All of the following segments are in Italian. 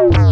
E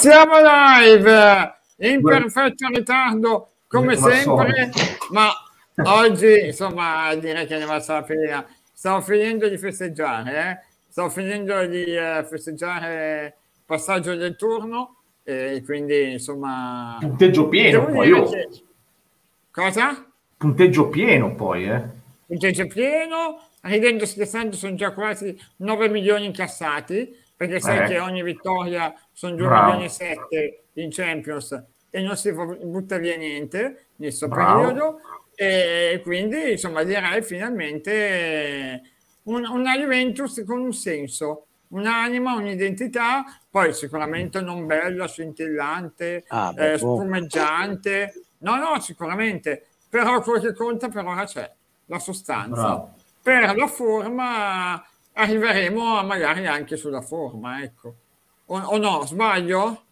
siamo live in perfetto ritardo come sempre, ma oggi insomma direi che ne va la finire. Stavo finendo di festeggiare, eh? stavo finendo di eh, festeggiare il passaggio del turno e quindi insomma... Punteggio pieno poi. Oh. Che... Cosa? Punteggio pieno poi, eh. Punteggio pieno, ridendo scherzando sono già quasi 9 milioni incassati perché sai eh. che ogni vittoria sono 2 Bravo. milioni e 7 in Champions e non si butta via niente in questo Bravo. periodo e quindi insomma direi finalmente un, una Juventus con un senso un'anima, un'identità, poi sicuramente non bella, scintillante, ah, beh, eh, spumeggiante, no, no, sicuramente, però quello che conta per ora c'è, la sostanza. Bravo. Per la forma arriveremo a magari anche sulla forma, ecco. O, o no, sbaglio?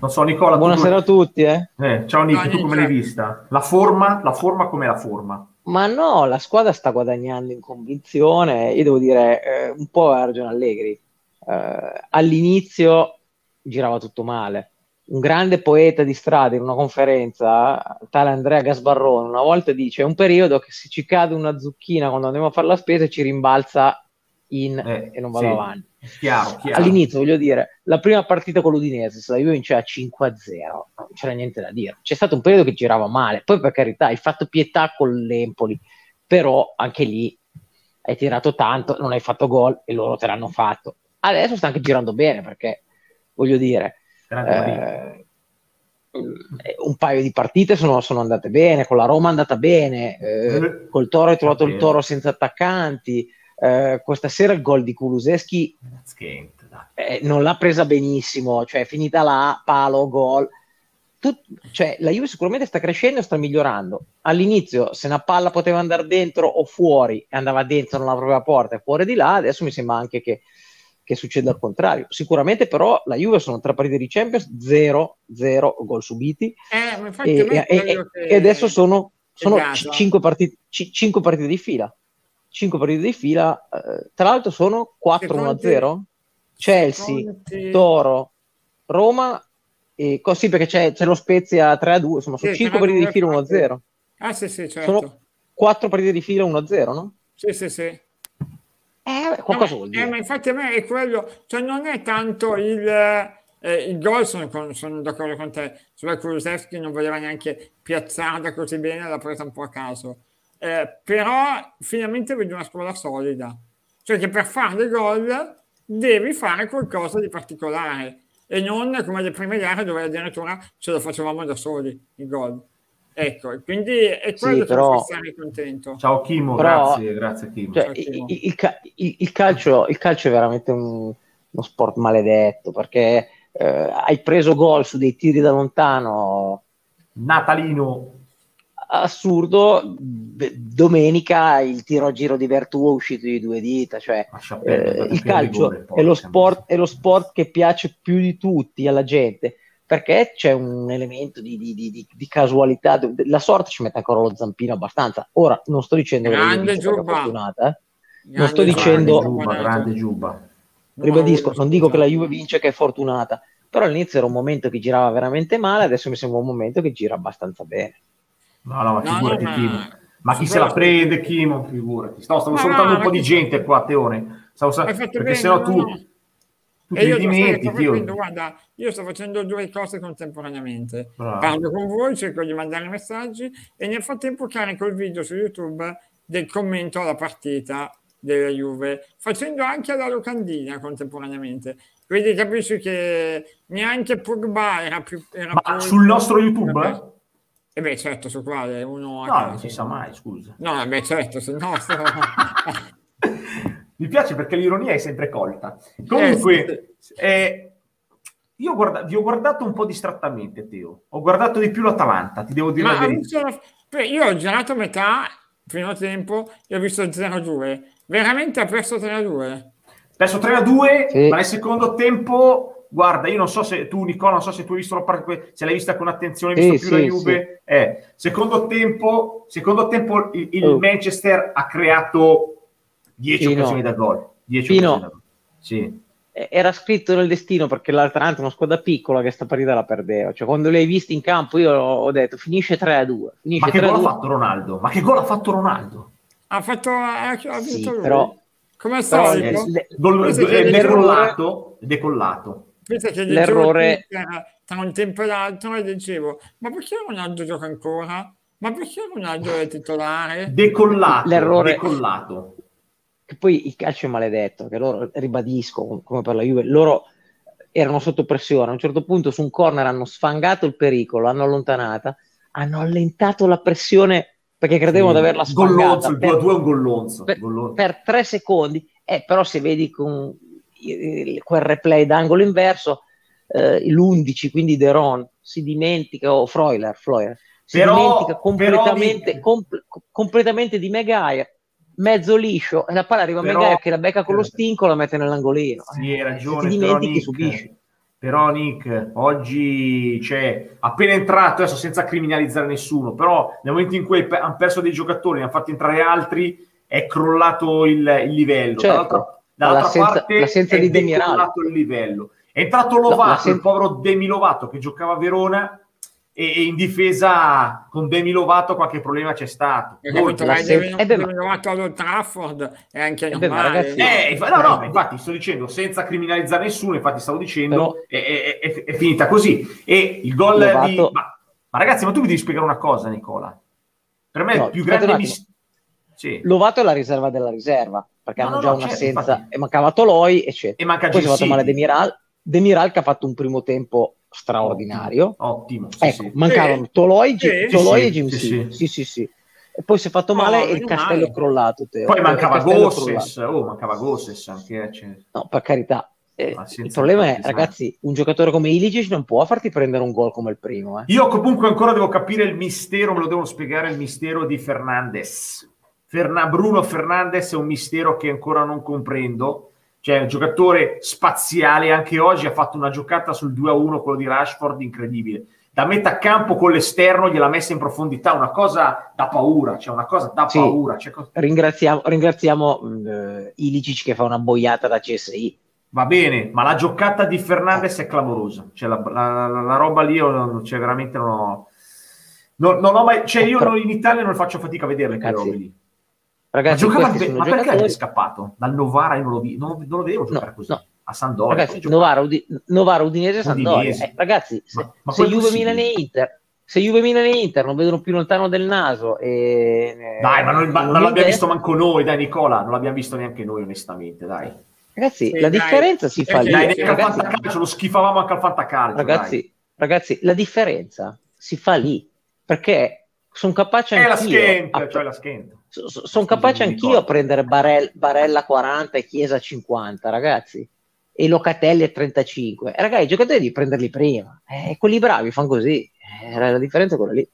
Non so, Nicola. Buonasera tu... a tutti, eh. eh ciao Nick, no, tu come l'hai vista? La forma, la forma come la forma? Ma no, la squadra sta guadagnando in convinzione. Io devo dire, eh, un po' ha ragione Allegri. Eh, all'inizio girava tutto male. Un grande poeta di strada in una conferenza, tale Andrea Gasbarrone, una volta dice: È un periodo che se ci cade una zucchina quando andiamo a fare la spesa ci rimbalza in eh, e non vado sì. avanti. Chiaro, chiaro. All'inizio, voglio dire, la prima partita con l'Udinese, se la Juve vinceva 5-0, non c'era niente da dire. C'è stato un periodo che girava male, poi per carità hai fatto pietà con l'Empoli, però anche lì hai tirato tanto, non hai fatto gol e loro te l'hanno fatto. Adesso sta anche girando bene perché, voglio dire, eh, un paio di partite sono, sono, andate bene, con la Roma è andata bene, eh, eh col Toro hai trovato il Toro senza attaccanti, eh, questa sera il gol di Kuluseschi eh, non l'ha presa benissimo, cioè è finita là, palo, gol. Tut, cioè, la Juve sicuramente sta crescendo e sta migliorando. All'inizio, se una palla poteva andare dentro o fuori, andava dentro nella propria porta e fuori di là, adesso mi sembra anche che, che succeda il contrario. Sicuramente, però, la Juve sono tre partite di Champions, 0-0 gol subiti. Eh, e, e, e, adesso sono, sono cinque, partite, c- cinque partite di fila. 5 partite di fila, eh, tra l'altro sono 4-1-0, Chelsea, secondi... Toro, Roma, e così perché c'è, c'è lo Spezia 3-2, insomma sono sì, 5 partite di fila 1-0. Ah sì sì, certo. Sono 4 partite di fila 1-0, no? Sì sì sì. Eh, qualcosa vuol dire. Eh, ma infatti a me è quello, cioè non è tanto il... Eh, il gol sono, sono, d'accordo con te sulla Kulusevski non voleva neanche piazzarla così bene l'ha presa un po' a caso eh, però finalmente vedi una squadra solida, cioè che per fare gol devi fare qualcosa di particolare e non come le prime gare dove addirittura ce lo facevamo da soli i gol. Ecco, quindi è quello sì, che però... stare contento. Ciao Kimo, però, grazie, grazie Kimo. Cioè, Il, il, il, calcio, il, calcio, è veramente un, uno sport maledetto perché eh, hai preso gol su dei tiri da lontano. Natalino assurdo domenica il tiro a giro di Vertuo è uscito di due dita cioè eh, il calcio rigore, è, lo sport, è lo sport che piace più di tutti alla gente perché c'è un elemento di, di, di, di, casualità la sorte ci mette ancora lo zampino abbastanza ora non sto dicendo grande che è fortunata eh? non sto dicendo Giuba, grande Giuba ribadisco non dico che la Juve vince che è fortunata però all'inizio era un momento che girava veramente male adesso mi sembra un momento che gira abbastanza bene No, no, ma figurati no, no, Kim. Ma, ma chi se la prende, Kim? Figurati. Stavo, stavo salutando un po' di gente qua, Teone. Stavo sal- perché bene, sennò tu, tu ti dimentichi. Io... Guarda, io sto facendo due cose contemporaneamente. Bravo. Parlo con voi, cerco di mandare messaggi e nel frattempo carico il video su YouTube del commento alla partita della Juve, facendo anche la locandina contemporaneamente. Quindi capisci che neanche Pogba era più... Era Ma più sul nostro YouTube? E beh, certo, su quale uno... No, non si sa mai, scusa. No, beh, certo, se no... Mi piace perché l'ironia è sempre colta. Comunque, eh, io guarda, vi ho guardato un po' distrattamente, Teo. Ho guardato di più l'Atalanta, ti devo dire Ma la verità. Io ho girato metà, primo tempo, e ho visto 0-2. Veramente ha perso 3-2? Perso 3-2, sì. ma nel secondo tempo, guarda, io non so se tu, Nicola, non so se tu hai visto la parte, se l'hai vista con attenzione, hai visto sì, più sì, la Juve. Eh, secondo tempo, secondo tempo il, il oh. Manchester ha creato 10 occasioni da gol. 10 occasioni da gol. Sì era scritto nel destino perché l'Atalanta è una squadra piccola che sta partita la perdeva. Cioè, quando li hai visti in campo, io ho detto finisce 3 a 2. Finisce Ma che gol ha fatto Ronaldo? Ma che gol ha fatto Ronaldo? Ha fatto ha, ha sì, però, come sta è, è decollato, decollato. Che l'errore tra un tempo e l'altro e dicevo ma perché Ronaldo gioca ancora? Ma perché Ronaldo è titolare? Decollato, l'errore, decollato che poi il calcio è maledetto, che loro, ribadisco, come per la Juve, loro erano sotto pressione, a un certo punto su un corner hanno sfangato il pericolo, l'hanno allontanata, hanno allentato la pressione perché credevano sì, di averla sfangata. Gollonzo, il 2-2 è un gollonzo. Per, per, tre secondi, eh, però se vedi con quel replay d'angolo inverso, eh, l'11, quindi De Ron, si dimentica, o oh, Freuler, Freuler si però, dimentica completamente, però... com- completamente di Megaia mezzo liscio e la palla arriva però, a Megaia che la becca con lo stinco e la mette nell'angolino. Sì, hai ragione. Ti dimentichi, Nick, subisci. Però Nick, oggi c'è appena entrato, adesso senza criminalizzare nessuno, però nel momento in cui hanno perso dei giocatori, ne hanno fatti entrare altri, è crollato il, il livello. Certo, dall'altra, dall'altra l'assenza, parte l'assenza è di crollato il livello. È entrato Lovato, no, il povero Demi Lovato che giocava a Verona, e, in difesa con Demi Lovato qualche problema c'è stato. E Molto, Demi, Demi, Demi Lovato allo Trafford è anche normale. Eh, no, no, infatti sto dicendo senza criminalizzare nessuno, infatti stavo dicendo Però... è, è, è, finita così. E il gol Lovato... di... Ma, ma, ragazzi, ma tu mi devi spiegare una cosa, Nicola. Per me no, il più grande mistero... Sì. Lovato è la riserva della riserva, perché no, hanno già un'assenza, certo, e mancava Toloi, eccetera. E manca Poi si è fatto male Demiral, Demiral che ha fatto un primo tempo straordinario. Ottimo. Sì, ecco, sì. mancavano sì. Toloi, G- Toloi e Jim sì, sì, sì, sì. E poi si è fatto male no, e il castello è crollato. Teo. Poi mancava Gosses, oh, mancava Gosses anche. Eh, cioè. No, per carità. Eh, il problema è, ragazzi, un giocatore come Ilicic non può farti prendere un gol come il primo. Eh. Io comunque ancora devo capire il mistero, me lo devo spiegare il mistero di Fernandez. Ferna- Bruno Fernandez è un mistero che ancora non comprendo cioè un giocatore spaziale anche oggi ha fatto una giocata sul 2-1 quello di Rashford incredibile. Da metà campo con l'esterno gliel'ha messa in profondità una cosa da paura cioè una cosa da sì, paura cioè... ringraziamo, ringraziamo uh, Ilicic che fa una boiata da CSI va bene ma la giocata di Fernandez è clamorosa. Cioè la, la, la, roba lì io cioè, veramente non ho non, non ho mai cioè io in Italia non faccio fatica a vederle quelle robe lì Ragazzi, ma, giocava, ma perché giocatori... è scappato? Dal Novara io non lo, vi, non, non lo vedevo giocare no, così. No. A Sandoria. Ragazzi, Novara, Udi- Novara, Udinese, Sandoria. Eh, ragazzi, se, ma, ma se Juve, Milan e Inter se Juve, Milan e Inter non vedono più lontano del naso e... Dai, ma, non, ma non l'abbiamo visto manco noi, dai Nicola, non l'abbiamo visto neanche noi onestamente, dai. Ragazzi, sì, la dai. differenza si fa lì. Dai, ragazzi, calcio, lo schifavamo anche al fantacalcio. Ragazzi, ragazzi, la differenza si fa lì, perché sono capace anch'io... È la schenta, a... cioè la schenta sono capace anch'io a prendere Barell, Barella 40 e Chiesa 50, ragazzi, e Locatelli a 35. E ragazzi, i giocatori devi prenderli prima. Eh, quelli bravi fanno così. Eh, la differenza è quella lì.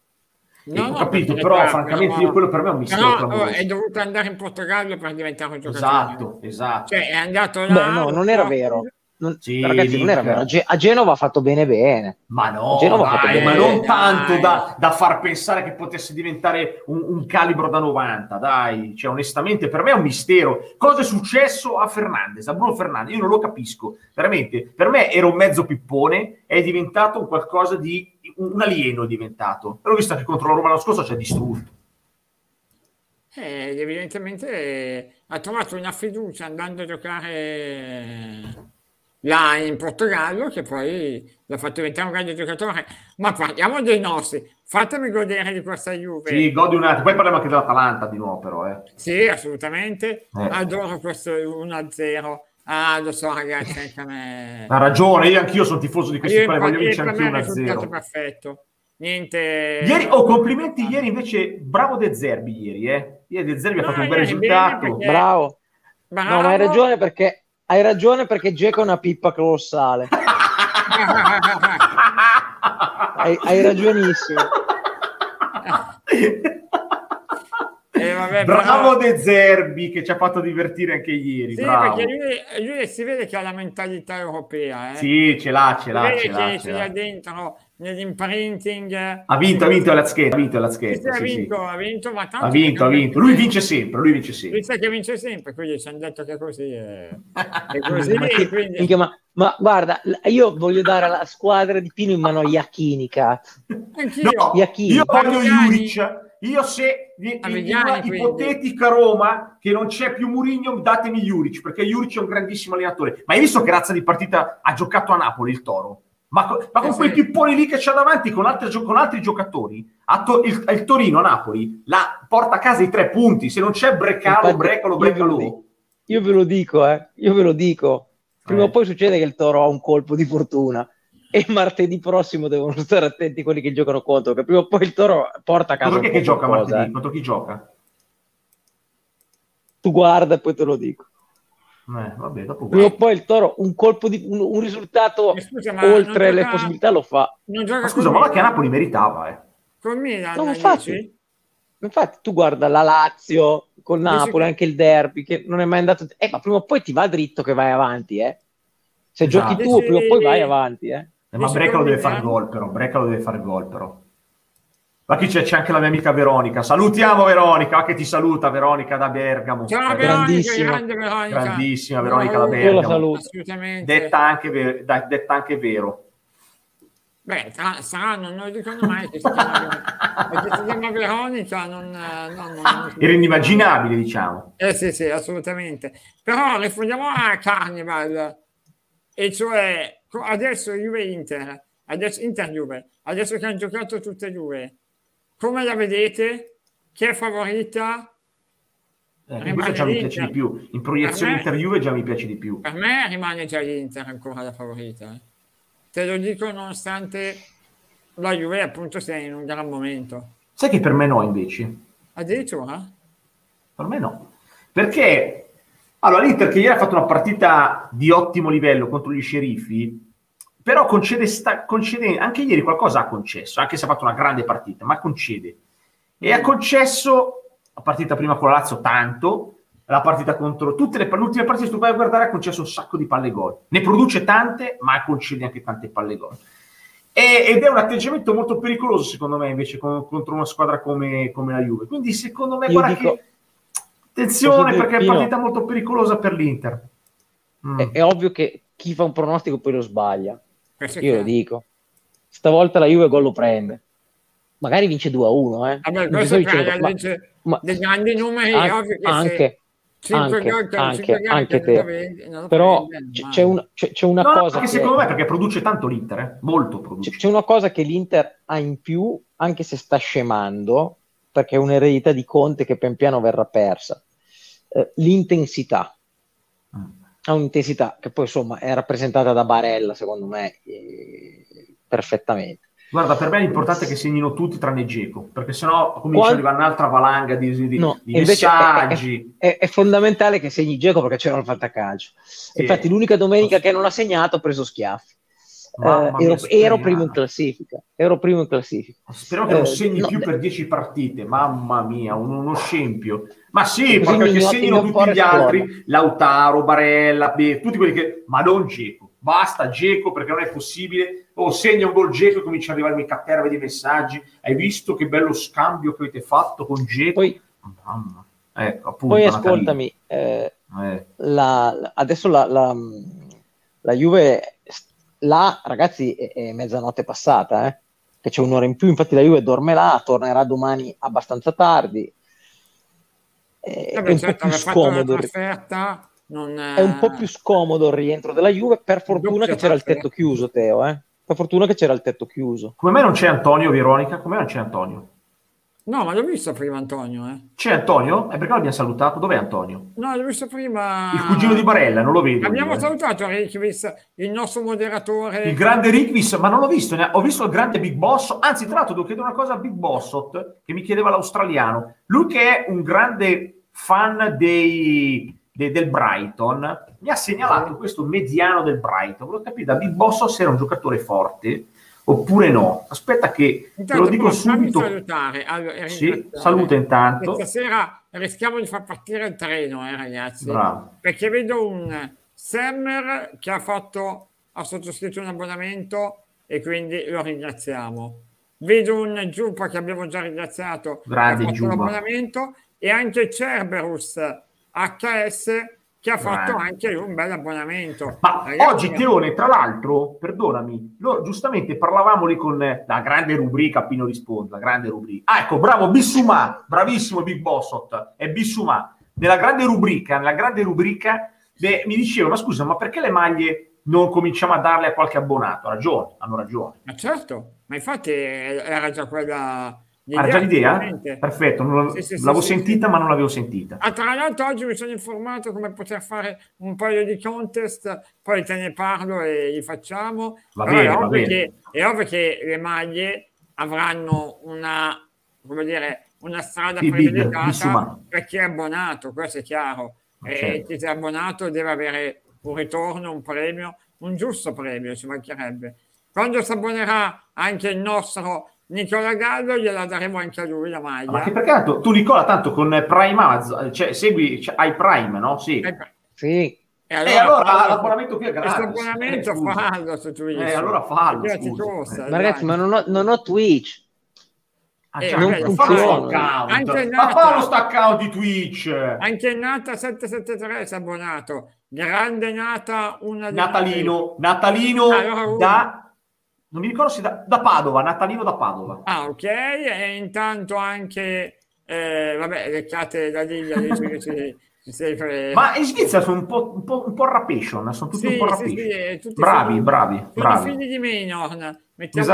No, ho capito, però parte, francamente io quello per me è un mistero. No, è dovuto andare in Portogallo per diventare un giocatore. Esatto, esatto. Cioè, è andato là. Beh, no, non era vero. Non, sì, ragazzi, non era vero. A Genova ha fatto bene bene. Ma no, dai, ma non tanto da, da, far pensare che potesse diventare un, un, calibro da 90, dai. Cioè, onestamente, per me è un mistero. Cosa è successo a Fernandez, a Bruno Fernandez? Io non lo capisco. Veramente, per me era un mezzo pippone, è diventato un qualcosa di... un alieno è diventato. L'ho visto anche contro la Roma l'anno scorso, ci ha distrutto. Eh, evidentemente ha trovato una fiducia andando a giocare là in Portogallo che poi l'ha fatto diventare un grande giocatore. Ma parliamo dei nostri. Fatemi godere di questa Juve. Sì, godi un attimo. Poi parliamo anche dell'Atalanta di nuovo però eh. sì, assolutamente. Eh. adoro questo 1-0 ah lo so ragazzi anche a me. Ha ragione, io anch'io sono tifoso di questi qua voglio vincere anche 1-0 perfetto. Niente. Ieri, oh complimenti ieri invece bravo De Zerbi ieri eh. Ieri De Zerbi no, ha fatto un bel risultato. perché... bravo. Bravo. No, ma hai ragione perché hai ragione perché Geco è una pippa colossale. hai, hai ragionissimo. Eh, vabbè, Bravo però... De Zerbi che ci ha fatto divertire anche ieri. Sì, bravo. perché lui, lui si vede che ha la mentalità europea. Eh? Sì, ce l'ha, ce l'ha. Si Ce vede l'ha, che ce ce l'ha. l'ha dentro nell'imprinting. Ha vinto, ha vinto la scheda, ha vinto la Sì, scheda. ha sì, sì. vinto, ha vinto, ma tanto Ha vinto, ha vinto. Lui vince sempre, lui vince sempre. Lui sa che vince sempre, quindi ci hanno detto che è così. È, è così, Ma, che- quindi... minchia, ma- ma guarda, io voglio dare alla squadra di Pino in mano a Iachini, cazzo. Anch'io. No, Iachini. io voglio. Juric. Io se in, una ipotetica Roma che non c'è più Murigno, datemi Juric, perché Juric è un grandissimo allenatore. Ma hai visto che razza di partita ha giocato a Napoli il Toro? Ma, co- ma con Eh, quei sì. pipponi lì che c'ha davanti con altri, gio- con altri giocatori, a To- il, il Torino a Napoli la porta a casa i tre punti. Se non c'è Brecalo, Infatti, Brecalo, io ve lo Brecalo. dico. Io ve lo dico, eh. Io ve lo dico. Prima Eh. o poi succede che il Toro ha un colpo di fortuna. E martedì prossimo devono stare attenti quelli che giocano contro, che prima o poi il Toro porta a casa Contro chi gioca qualcosa, martedì? eh. Contro chi gioca? Tu guarda e poi te lo dico. Eh, vabbè, dopo Prima o poi il Toro un colpo di un, un risultato Eh, scusa, ma oltre non le gioca- possibilità lo fa. Non gioca Ma scusa, ma va che? Napoli meritava, eh. Con Milan, No, infatti. Infatti, tu guarda la Lazio con Napoli, che- anche il derby, che non è mai andato. Eh, ma prima o poi ti va dritto che vai avanti, eh. Se Esatto. giochi tu, prima o poi vai avanti, eh. Eh, ma Dici Brecalo deve fare gol però, Brecalo deve fare gol però. Ma qui c'è, c'è anche la mia amica Veronica. Salutiamo Veronica, che ti saluta Veronica da Bergamo. Ciao Veronica, Grandissima. grande Veronica. Grandissima Veronica da Bergamo. Detta anche, ve- da- detta anche vero. Beh, tra- saranno, non dicono mai che si chiama, perché si chiama Veronica, non... eh, no, no, non- Era inimmaginabile, diciamo. Eh sì, sì, assolutamente. Però rifundiamo a Carnival, e cioè adesso Juve-Inter, adesso Inter-Juve, adesso che hanno giocato tutte e due, come la vedete? Chi è favorita? Eh, Rimane già mi piace di più. In proiezione me- inter-Juve già mi piace di più. Per me rimane già l'Inter ancora la favorita. eh. Te lo dico nonostante la Juve appunto sia in un gran momento. Sai che per me no, invece? Addirittura? Per me no. Perché allora l'Inter che ieri ha fatto una partita di ottimo livello contro gli sceriffi, però concede, sta- concede anche ieri qualcosa ha concesso, anche se ha fatto una grande partita, ma concede. E ha concesso la partita prima con la Lazio tanto, la partita contro tutte le l'ultima partita che tu vai a guardare ha concesso un sacco di palle gol. Ne produce tante, ma concede anche tante palle gol. E- ed è un atteggiamento molto pericoloso secondo me invece con- contro una squadra come, come la Juve. Quindi secondo me Io guarda dico- che attenzione perché è Pino? una partita molto pericolosa per l'Inter. Mm. È, è ovvio che chi fa un pronostico poi lo sbaglia. Questo Io lo dico. Stavolta la Juve gol lo prende. Magari vince 2 a 1, eh. Vabbè, questo sto per dicendo- la ma- dei grandi numeri An- ovvio che anche, se 5 anche, gol, anche, 5 gol anche che non lo te. vedi, Però prende, c'è, un- c'è- c'è una No, cosa perché che secondo me perché produce tanto l'Inter, eh? molto produce. c'è, c'è una cosa che l'Inter ha in più, anche se sta scemando, perché è un'eredità di Conte che pian piano verrà persa. Eh, l'intensità. Mm. Ha un'intensità che poi insomma è rappresentata da Barella, secondo me, eh, perfettamente. Guarda, per me l'importante è che segnino tutti tranne Geco, perché sennò comincia ad arrivare un'altra valanga di, di- No, di invece è- messaggi. È, è fondamentale che segni Geco perché c'era il fantacalcio. Sì. Infatti, l'unica domenica che non ha segnato ha preso schiaffi. Eh, ero, ero primo in classifica. Ero primo in classifica. Speriamo che non Eh, segni no, più per 10 partite, mamma mia, un- uno scempio. Ma sì, Così perché po' tutti gli altri. Lautaro, Barella, Be- tutti quelli che... Ma non Geco, basta Geco perché non è possibile. O segna un gol Geco e comincia ad arrivarmi caterve di messaggi. Hai visto che bello scambio che avete fatto con Geco? Poi, Mamma. Ecco, appunto. poi ascoltami, eh, Eh. la- adesso la, la, la Juve, là, ragazzi, è, è mezzanotte passata, eh, che c'è un'ora in più. Infatti, la Juve dorme là, tornerà domani abbastanza tardi. Eh, Vabbè, è un certo, po' più scomodo. non È un po' più scomodo il rientro della Juve. Per fortuna che c'era il tetto chiuso, Teo. Eh? Per fortuna che c'era il tetto chiuso. Come mai non c'è Antonio, Veronica? Come mai non c'è Antonio? No, ma l'ho visto prima Antonio, eh. C'è Antonio? E perché l'abbiamo salutato? Dov'è Antonio? No, l'ho visto prima... Il cugino di Barella, non lo vedo. Abbiamo io, eh. salutato Rikvis, il nostro moderatore. Il grande Rickvis, ma non l'ho visto, ho visto il grande Big Boss, anzi tra l'altro devo chiedere una cosa a Big Bossot, che mi chiedeva l'australiano, lui che è un grande fan dei, de, del Brighton mi ha segnalato questo mediano del Brighton. Volevo capire da Big Bosso se era un giocatore forte oppure no. Aspetta che Intanto, te lo dico però, subito. Salutare. Allora, Sì, saluta intanto. Stasera rischiamo di far partire il treno, eh, ragazzi. Bravo. Perché vedo un Semmer che ha fatto, ha sottoscritto un abbonamento e quindi lo ringraziamo. Vedo un Giupa che abbiamo già ringraziato, Grande che ha fatto l'abbonamento, e anche Cerberus HS che ha fatto Grande. anche un bel abbonamento. Ma Ragazzi, oggi Teone, tra l'altro, perdonami, loro, giustamente parlavamo lì con eh, la grande rubrica Pino risponde, la grande rubrica. Ah, ecco, bravo Bissumà, bravissimo Big Bossot, è Bissumà. Nella grande rubrica, nella grande rubrica beh, mi diceva, ma scusa, ma perché le maglie non cominciamo a darle a qualche abbonato? Ha ragione, hanno ragione. Ma certo, ma infatti eh, era già quella... Hai già l'idea? Perfetto, non Sì, sì, l'avevo sì, sentita ma non l'avevo sentita. Ah, tra l'altro oggi mi sono informato come poter fare un paio di contest, poi te ne parlo e li facciamo. Va Però bene, è, va ovvio bene. Che, è ovvio che le maglie avranno una, come dire, una strada Sì, insomma. per chi è abbonato, questo è chiaro. E Certo. chi è abbonato deve avere un ritorno, un premio, un giusto premio, ci mancherebbe. Quando si abbonerà anche il nostro Nicola Gallo, gliela daremo anche a lui la maglia. Ma che perché tanto, tu Nicola tanto con Prime Amazon, cioè segui, cioè, hai Prime, no? Sì. Eh, Sì, E E allora fallo- l'abbonamento qui è gratis. Questo abbonamento Eh, fallo su Twitch. Eh, allora fallo, costa, ma dai. ragazzi, ma non ho, non ho Twitch. Ah, Eh, non ma fallo funziona. Anche il ma Nata- fallo sto account di Twitch. Anche Nata 773 si è abbonato. Grande Nata, una di Natalino, Natalino Allora, da non mi ricordo se da, da Padova, Natalino da Padova. Ah, ok. E intanto anche, eh, vabbè, le cate da Liglia dice che ci, ci sei Ma in Svizzera sono un po', un po', un po' rapation, sono tutti Sì, un po' sì, rapation. sì, tutti bravi, figli- bravi, sono bravi. figli di. Mettiamola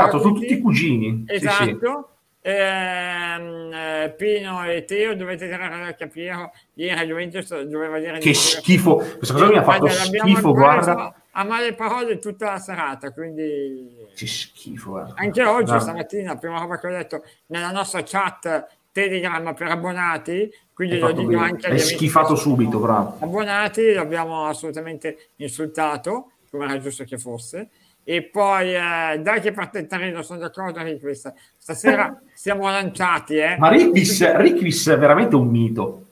Esatto, sono così. tutti cugini. Sì, sì. Esatto. Ehm, eh, Pino e Teo dovete tirare la capire ieri Juventus doveva dire Che schifo, questa cosa mi ha fatto schifo, guarda. a male parole tutta la serata quindi Che schifo, guarda. anche oggi Guarda. stamattina la prima roba che ho detto nella nostra chat Telegram per abbonati quindi lo dico bene. anche agli amici schifato subito, bravo. abbonati l'abbiamo assolutamente insultato come era giusto che fosse e poi eh, dai che parte il terreno sono d'accordo Rick, questa- stasera siamo lanciati eh? Ma Rickvis è veramente un mito.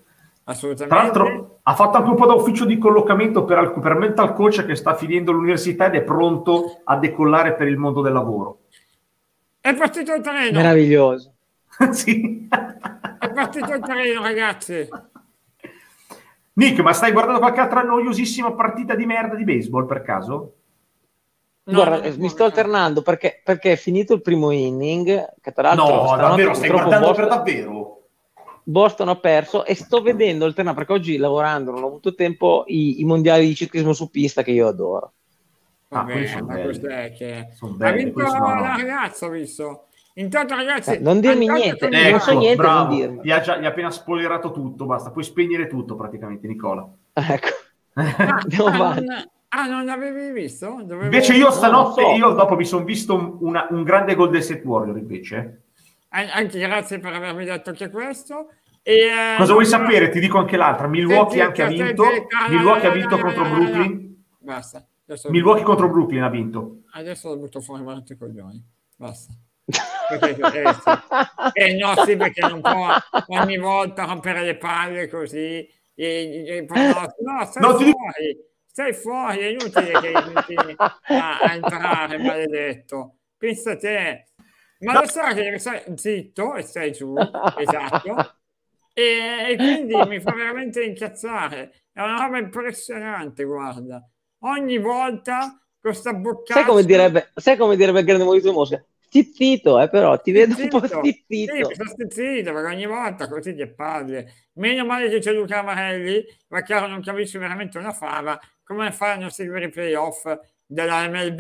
assolutamente Tra l'altro ha fatto anche un po' da ufficio di collocamento per, per mental coach che sta finendo l'università ed è pronto a decollare per il mondo del lavoro. è partito il treno Meraviglioso. sì. è partito il treno ragazzi Nick, ma stai guardando qualche altra noiosissima partita di merda di baseball per caso? No, Guarda, mi buono, sto alternando perché, perché è finito il primo inning, che tra l'altro No, davvero, stai guardando Boston, per davvero? Boston ha perso e sto vedendo alternare perché oggi lavorando non ho avuto tempo i, i mondiali di ciclismo su pista che io adoro. Ah, Vabbè, sono ma è che ha vinto la ragazza ho visto intanto ragazzi Eh, non dirmi niente, non so niente, bravo. non dirmi. Gli ha, già, gli ha appena spoilerato tutto, basta, puoi spegnere tutto praticamente, Nicola. Ecco. Ah, Andiamo ah, avanti. non, ah, non l'avevi visto? Dovevo- Invece io stanotte, so. io dopo mi sono visto un, una- un grande Golden State Warrior invece. An- Anche grazie per avermi detto anche questo. E, eh, Cosa vuoi sapere? Ti dico anche l'altra. Milwaukee anche ha vinto. Milwaukee ha vinto contro. Brooklyn. Basta. Milwaukee contro Brooklyn ha vinto. adesso lo butto fuori ma i coglioni. Basta. Perché, eh. Eh, no, sì, perché non può ogni volta rompere le palle così. E, e- e- no, no, No. Stai fuori, è inutile che continui a, a entrare, maledetto. Pensa te. Ma lo sai che stare zitto e stai giù, esatto. E, e quindi mi fa veramente incazzare. È una roba impressionante, guarda. Ogni volta questa boccata. sai come direbbe, sai come direbbe il grande Maurizio Mosca? Stizzito, eh, però ti vedo un po' Sì, stizzito. mi sto stizzito perché ogni volta così che parli. Meno male che c'è Luca Amarelli, ma chiaro non capisci veramente una fava come fanno a seguire i playoff della MLB.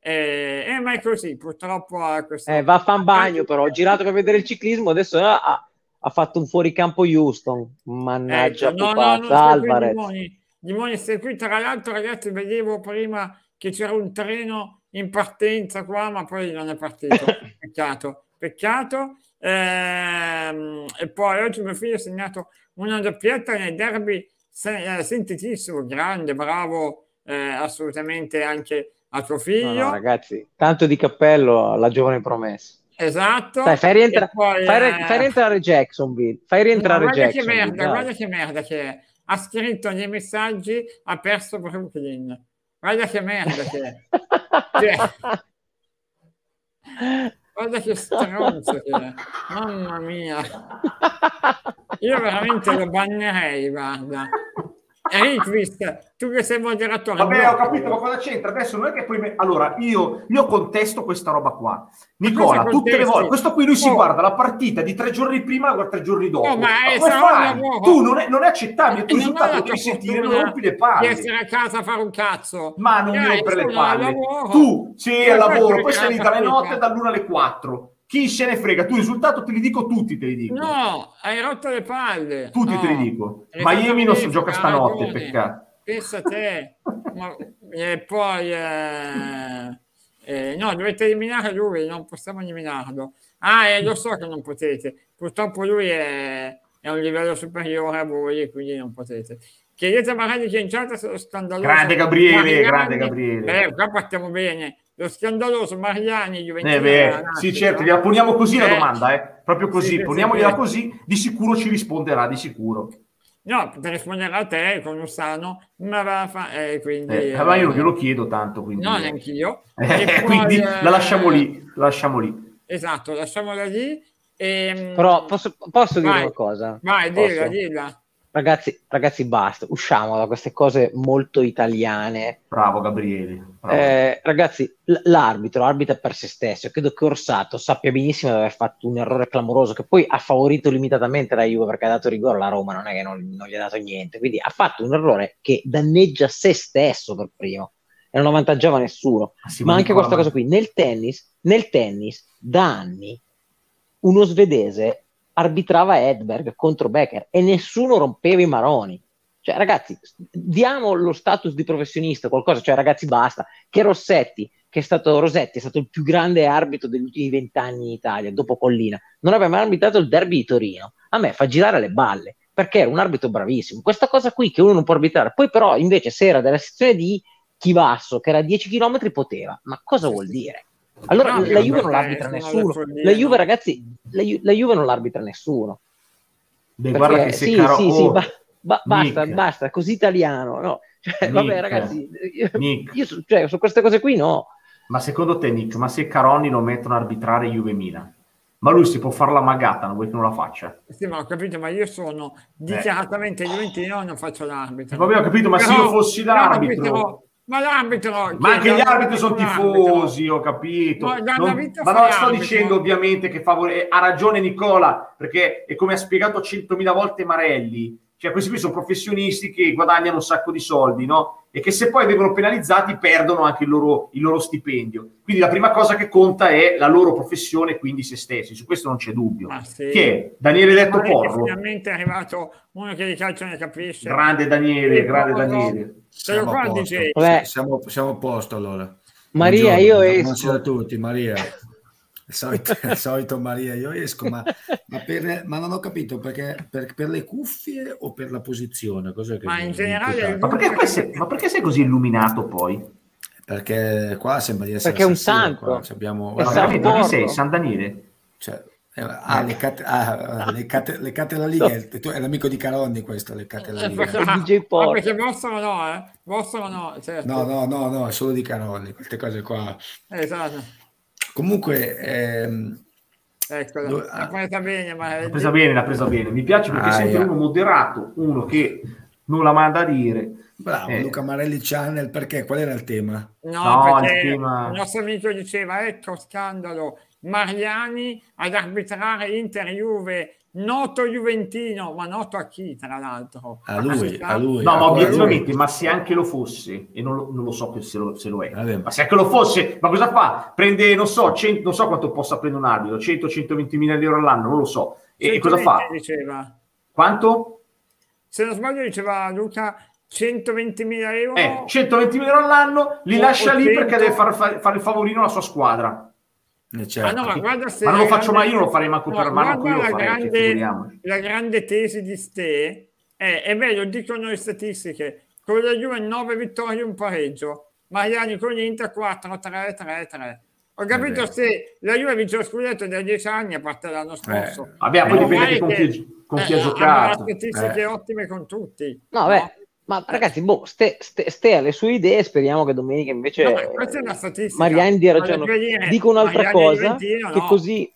E, e ma è così, purtroppo ha questo... Eh, va a fan bagno, però ho girato per vedere il ciclismo, adesso ha, ha- ha fatto un fuoricampo Houston. Mannaggia, Ecco, no, no, pupazza, non stai qui, Alvarez. Dimoni, Dimoni stai qui. Tra l'altro, ragazzi, vedevo prima che c'era un treno in partenza qua, ma poi non è partito. Peccato, peccato. Ehm, e poi oggi mio figlio ha segnato una doppietta nel derby eh, sentitissimo, grande, bravo, eh, assolutamente anche a tuo figlio. No, no, ragazzi, tanto di cappello alla giovane promessa. Esatto. Dai, fai, rientra- poi, fai, eh... fai, rientrare Jacksonville. Fai rientrare no, guarda Jacksonville. Che merda, guarda che merda che è. Ha scritto nei messaggi, ha perso Brooklyn. Guarda che merda che è. cioè, guarda che stronzo che è. Mamma mia. Io veramente lo bannerei, guarda. Ricvist, tu che sei moderatore. Vabbè, ho capito, ma cosa c'entra? Adesso non è che poi... Me... Allora, io, io contesto questa roba qua. Nicola, tutte le volte, questo qui lui si oh. guarda la partita di tre giorni prima e tre giorni dopo. Oh, ma è ma fai? Tu non è, non è accettabile, tu risultato devi sentire, non rompi le palle. Di essere a casa a fare un cazzo. Ma non mi rompere le palle. Tu sei al lavoro, poi sei lì dalle notte dall'una alle quattro chi se ne frega? Tu il risultato te li dico tutti, te li dico. No, hai rotto le palle. Tutti no. te li dico. Miami non si gioca stanotte, peccato. Pensa a te. Ma, e poi... Eh, eh, no, dovete eliminare lui, non possiamo eliminarlo. Ah, eh, lo so che non potete. Purtroppo lui è, è un livello superiore a voi quindi non potete. Chiedete a Marelli che in chat è scandaloso. Grande Gabriele, grande Gabriele. Eh, qua partiamo bene lo scandaloso Mariani Juventus. Eh beh, sì, certo, gliela poniamo così eh, la domanda, eh? proprio così, sì, poniamogliela sì, così, di sicuro ci risponderà, di sicuro. No, ti risponderà a te con un sano, ma va a fare, eh, quindi... Eh, ma io non glielo chiedo tanto, quindi... No, neanch'io. Eh, quindi la lasciamo lì, la lasciamo lì. Esatto, lasciamola lì. E... Ehm, Però posso, posso dire una cosa? Vai, dilla, dilla. Ragazzi, ragazzi, basta, usciamo da queste cose molto italiane. Bravo Gabriele. Bravo. Eh, ragazzi, l'arbitro arbitra per se stesso. Credo che Orsato sappia benissimo di aver fatto un errore clamoroso che poi ha favorito limitatamente la Juve perché ha dato rigore alla Roma, non è che non, non gli ha dato niente. Quindi ha fatto un errore che danneggia se stesso per primo e non avvantaggiava nessuno. Sì, ma anche questa cosa qui, nel tennis, nel tennis, da anni, uno svedese arbitrava Edberg contro Becker e nessuno rompeva i maroni. Cioè, ragazzi, diamo lo status di professionista, qualcosa, cioè, ragazzi, basta. Che Rossetti, che è stato Rosetti, è stato il più grande arbitro degli ultimi vent'anni in Italia, dopo Collina, non aveva mai arbitrato il derby di Torino. A me fa girare le balle, perché era un arbitro bravissimo. Questa cosa qui che uno non può arbitrare, poi però invece se era della sezione di Chivasso, che era a 10 km, poteva. Ma cosa vuol dire? Allora no, la Juve non l'arbitra nessuno. La Juve, ragazzi, la, Ju- la, Juve non l'arbitra nessuno. Beh, Perché, guarda che sì, caro... sì, sì, ba- ba- basta, basta, così italiano. No. Cioè, vabbè, ragazzi, io, io su, cioè, su, queste cose qui no. Ma secondo te, Nick, ma se Caroni lo mettono a arbitrare Juve Milan? Ma lui si può fare la magata, non vuoi che non la faccia? Sì, ma ho capito, ma io sono eh. dichiaratamente eh. Juventino e non faccio l'arbitro. Vabbè, ho capito, ma Però, se io fossi l'arbitro... Ma l'arbitro. Ma anche gli arbitri sono tifosi, ho capito. Ma, non, ma non sto dicendo ovviamente che favore... ha ragione Nicola, perché è come ha spiegato centomila volte Marelli. Cioè, questi qui sono professionisti che guadagnano un sacco di soldi, no? E che se poi vengono penalizzati perdono anche il loro, il loro stipendio. Quindi la prima cosa che conta è la loro professione, quindi se stessi. Su questo non c'è dubbio. Sì. Che Daniele Letto Porro. Finalmente è arrivato uno che di calcio ne capisce. Grande Daniele, grande Daniele. Siamo a, posto. Siamo, siamo a posto allora. Maria, Buongiorno, io esco. a tutti, Maria. Il solito, il solito, Maria, io esco, ma, ma, per, ma, non ho capito perché per, per, le cuffie o per la posizione? Cos'è che ma in generale, ma perché, sei, ma perché, sei, così illuminato poi? Perché qua sembra di essere perché è un santo. Abbiamo... Ma veramente chi sei? San Daniele? Cioè, eh, ah, le, cat- ah, le, cat- le catelalighe, tu è l'amico di Caronni questo, le catelalighe. DJ Porto. perché vostro no, eh? Vostro no, certo. No, no, no, no, è solo di Caronni, queste cose qua. Esatto. Comunque... Ehm, ecco, l'ha ah, presa bene. Ma... L'ha presa bene, l'ha presa bene. Mi piace perché ah, è sempre yeah. uno moderato, uno che non la manda a dire. Bravo, eh. Luca Marelli Channel, perché? Qual era il tema? No, no il, tema... il nostro amico diceva, ecco scandalo, Mariani ad arbitrare Inter Juve noto Juventino, ma noto a chi tra l'altro? A lui, a lui. No, ma obiettivamente, ma se anche lo fosse, e non lo, non lo so se lo, se lo è, Vabbè. ma se anche lo fosse, ma cosa fa? Prende, non so, 100, non so quanto possa prendere un arbitro, 100-120 mila euro all'anno, non lo so. E, e cosa fa? Diceva. Quanto? Se non sbaglio diceva Luca 120 mila euro. Eh, 120 mila euro all'anno, li lascia 100... lì perché deve fare, fare il favorino alla sua squadra. Eh, certo. Ah, no, ma, guarda se ma non lo faccio mai, io non lo farei manco no, per mano qui la, grande, la grande tesi di Ste è, è vero, dicono le statistiche, con la Juve 9 vittorie e un pareggio, Mariani con l'Inter 4, 3, 3, 3. Ho capito eh se la Juve vince lo scudetto da 10 anni a parte l'anno scorso. Eh. Vabbè, poi dipende con chi, con chi ha giocato. Ha statistiche ottime con tutti. No, beh, ma ragazzi, boh, ste, ste, ste alle sue idee, speriamo che domenica invece no, questa è una statistica. Mariani dia ragione. Dico un'altra Mariani cosa, Ventino, che no. così...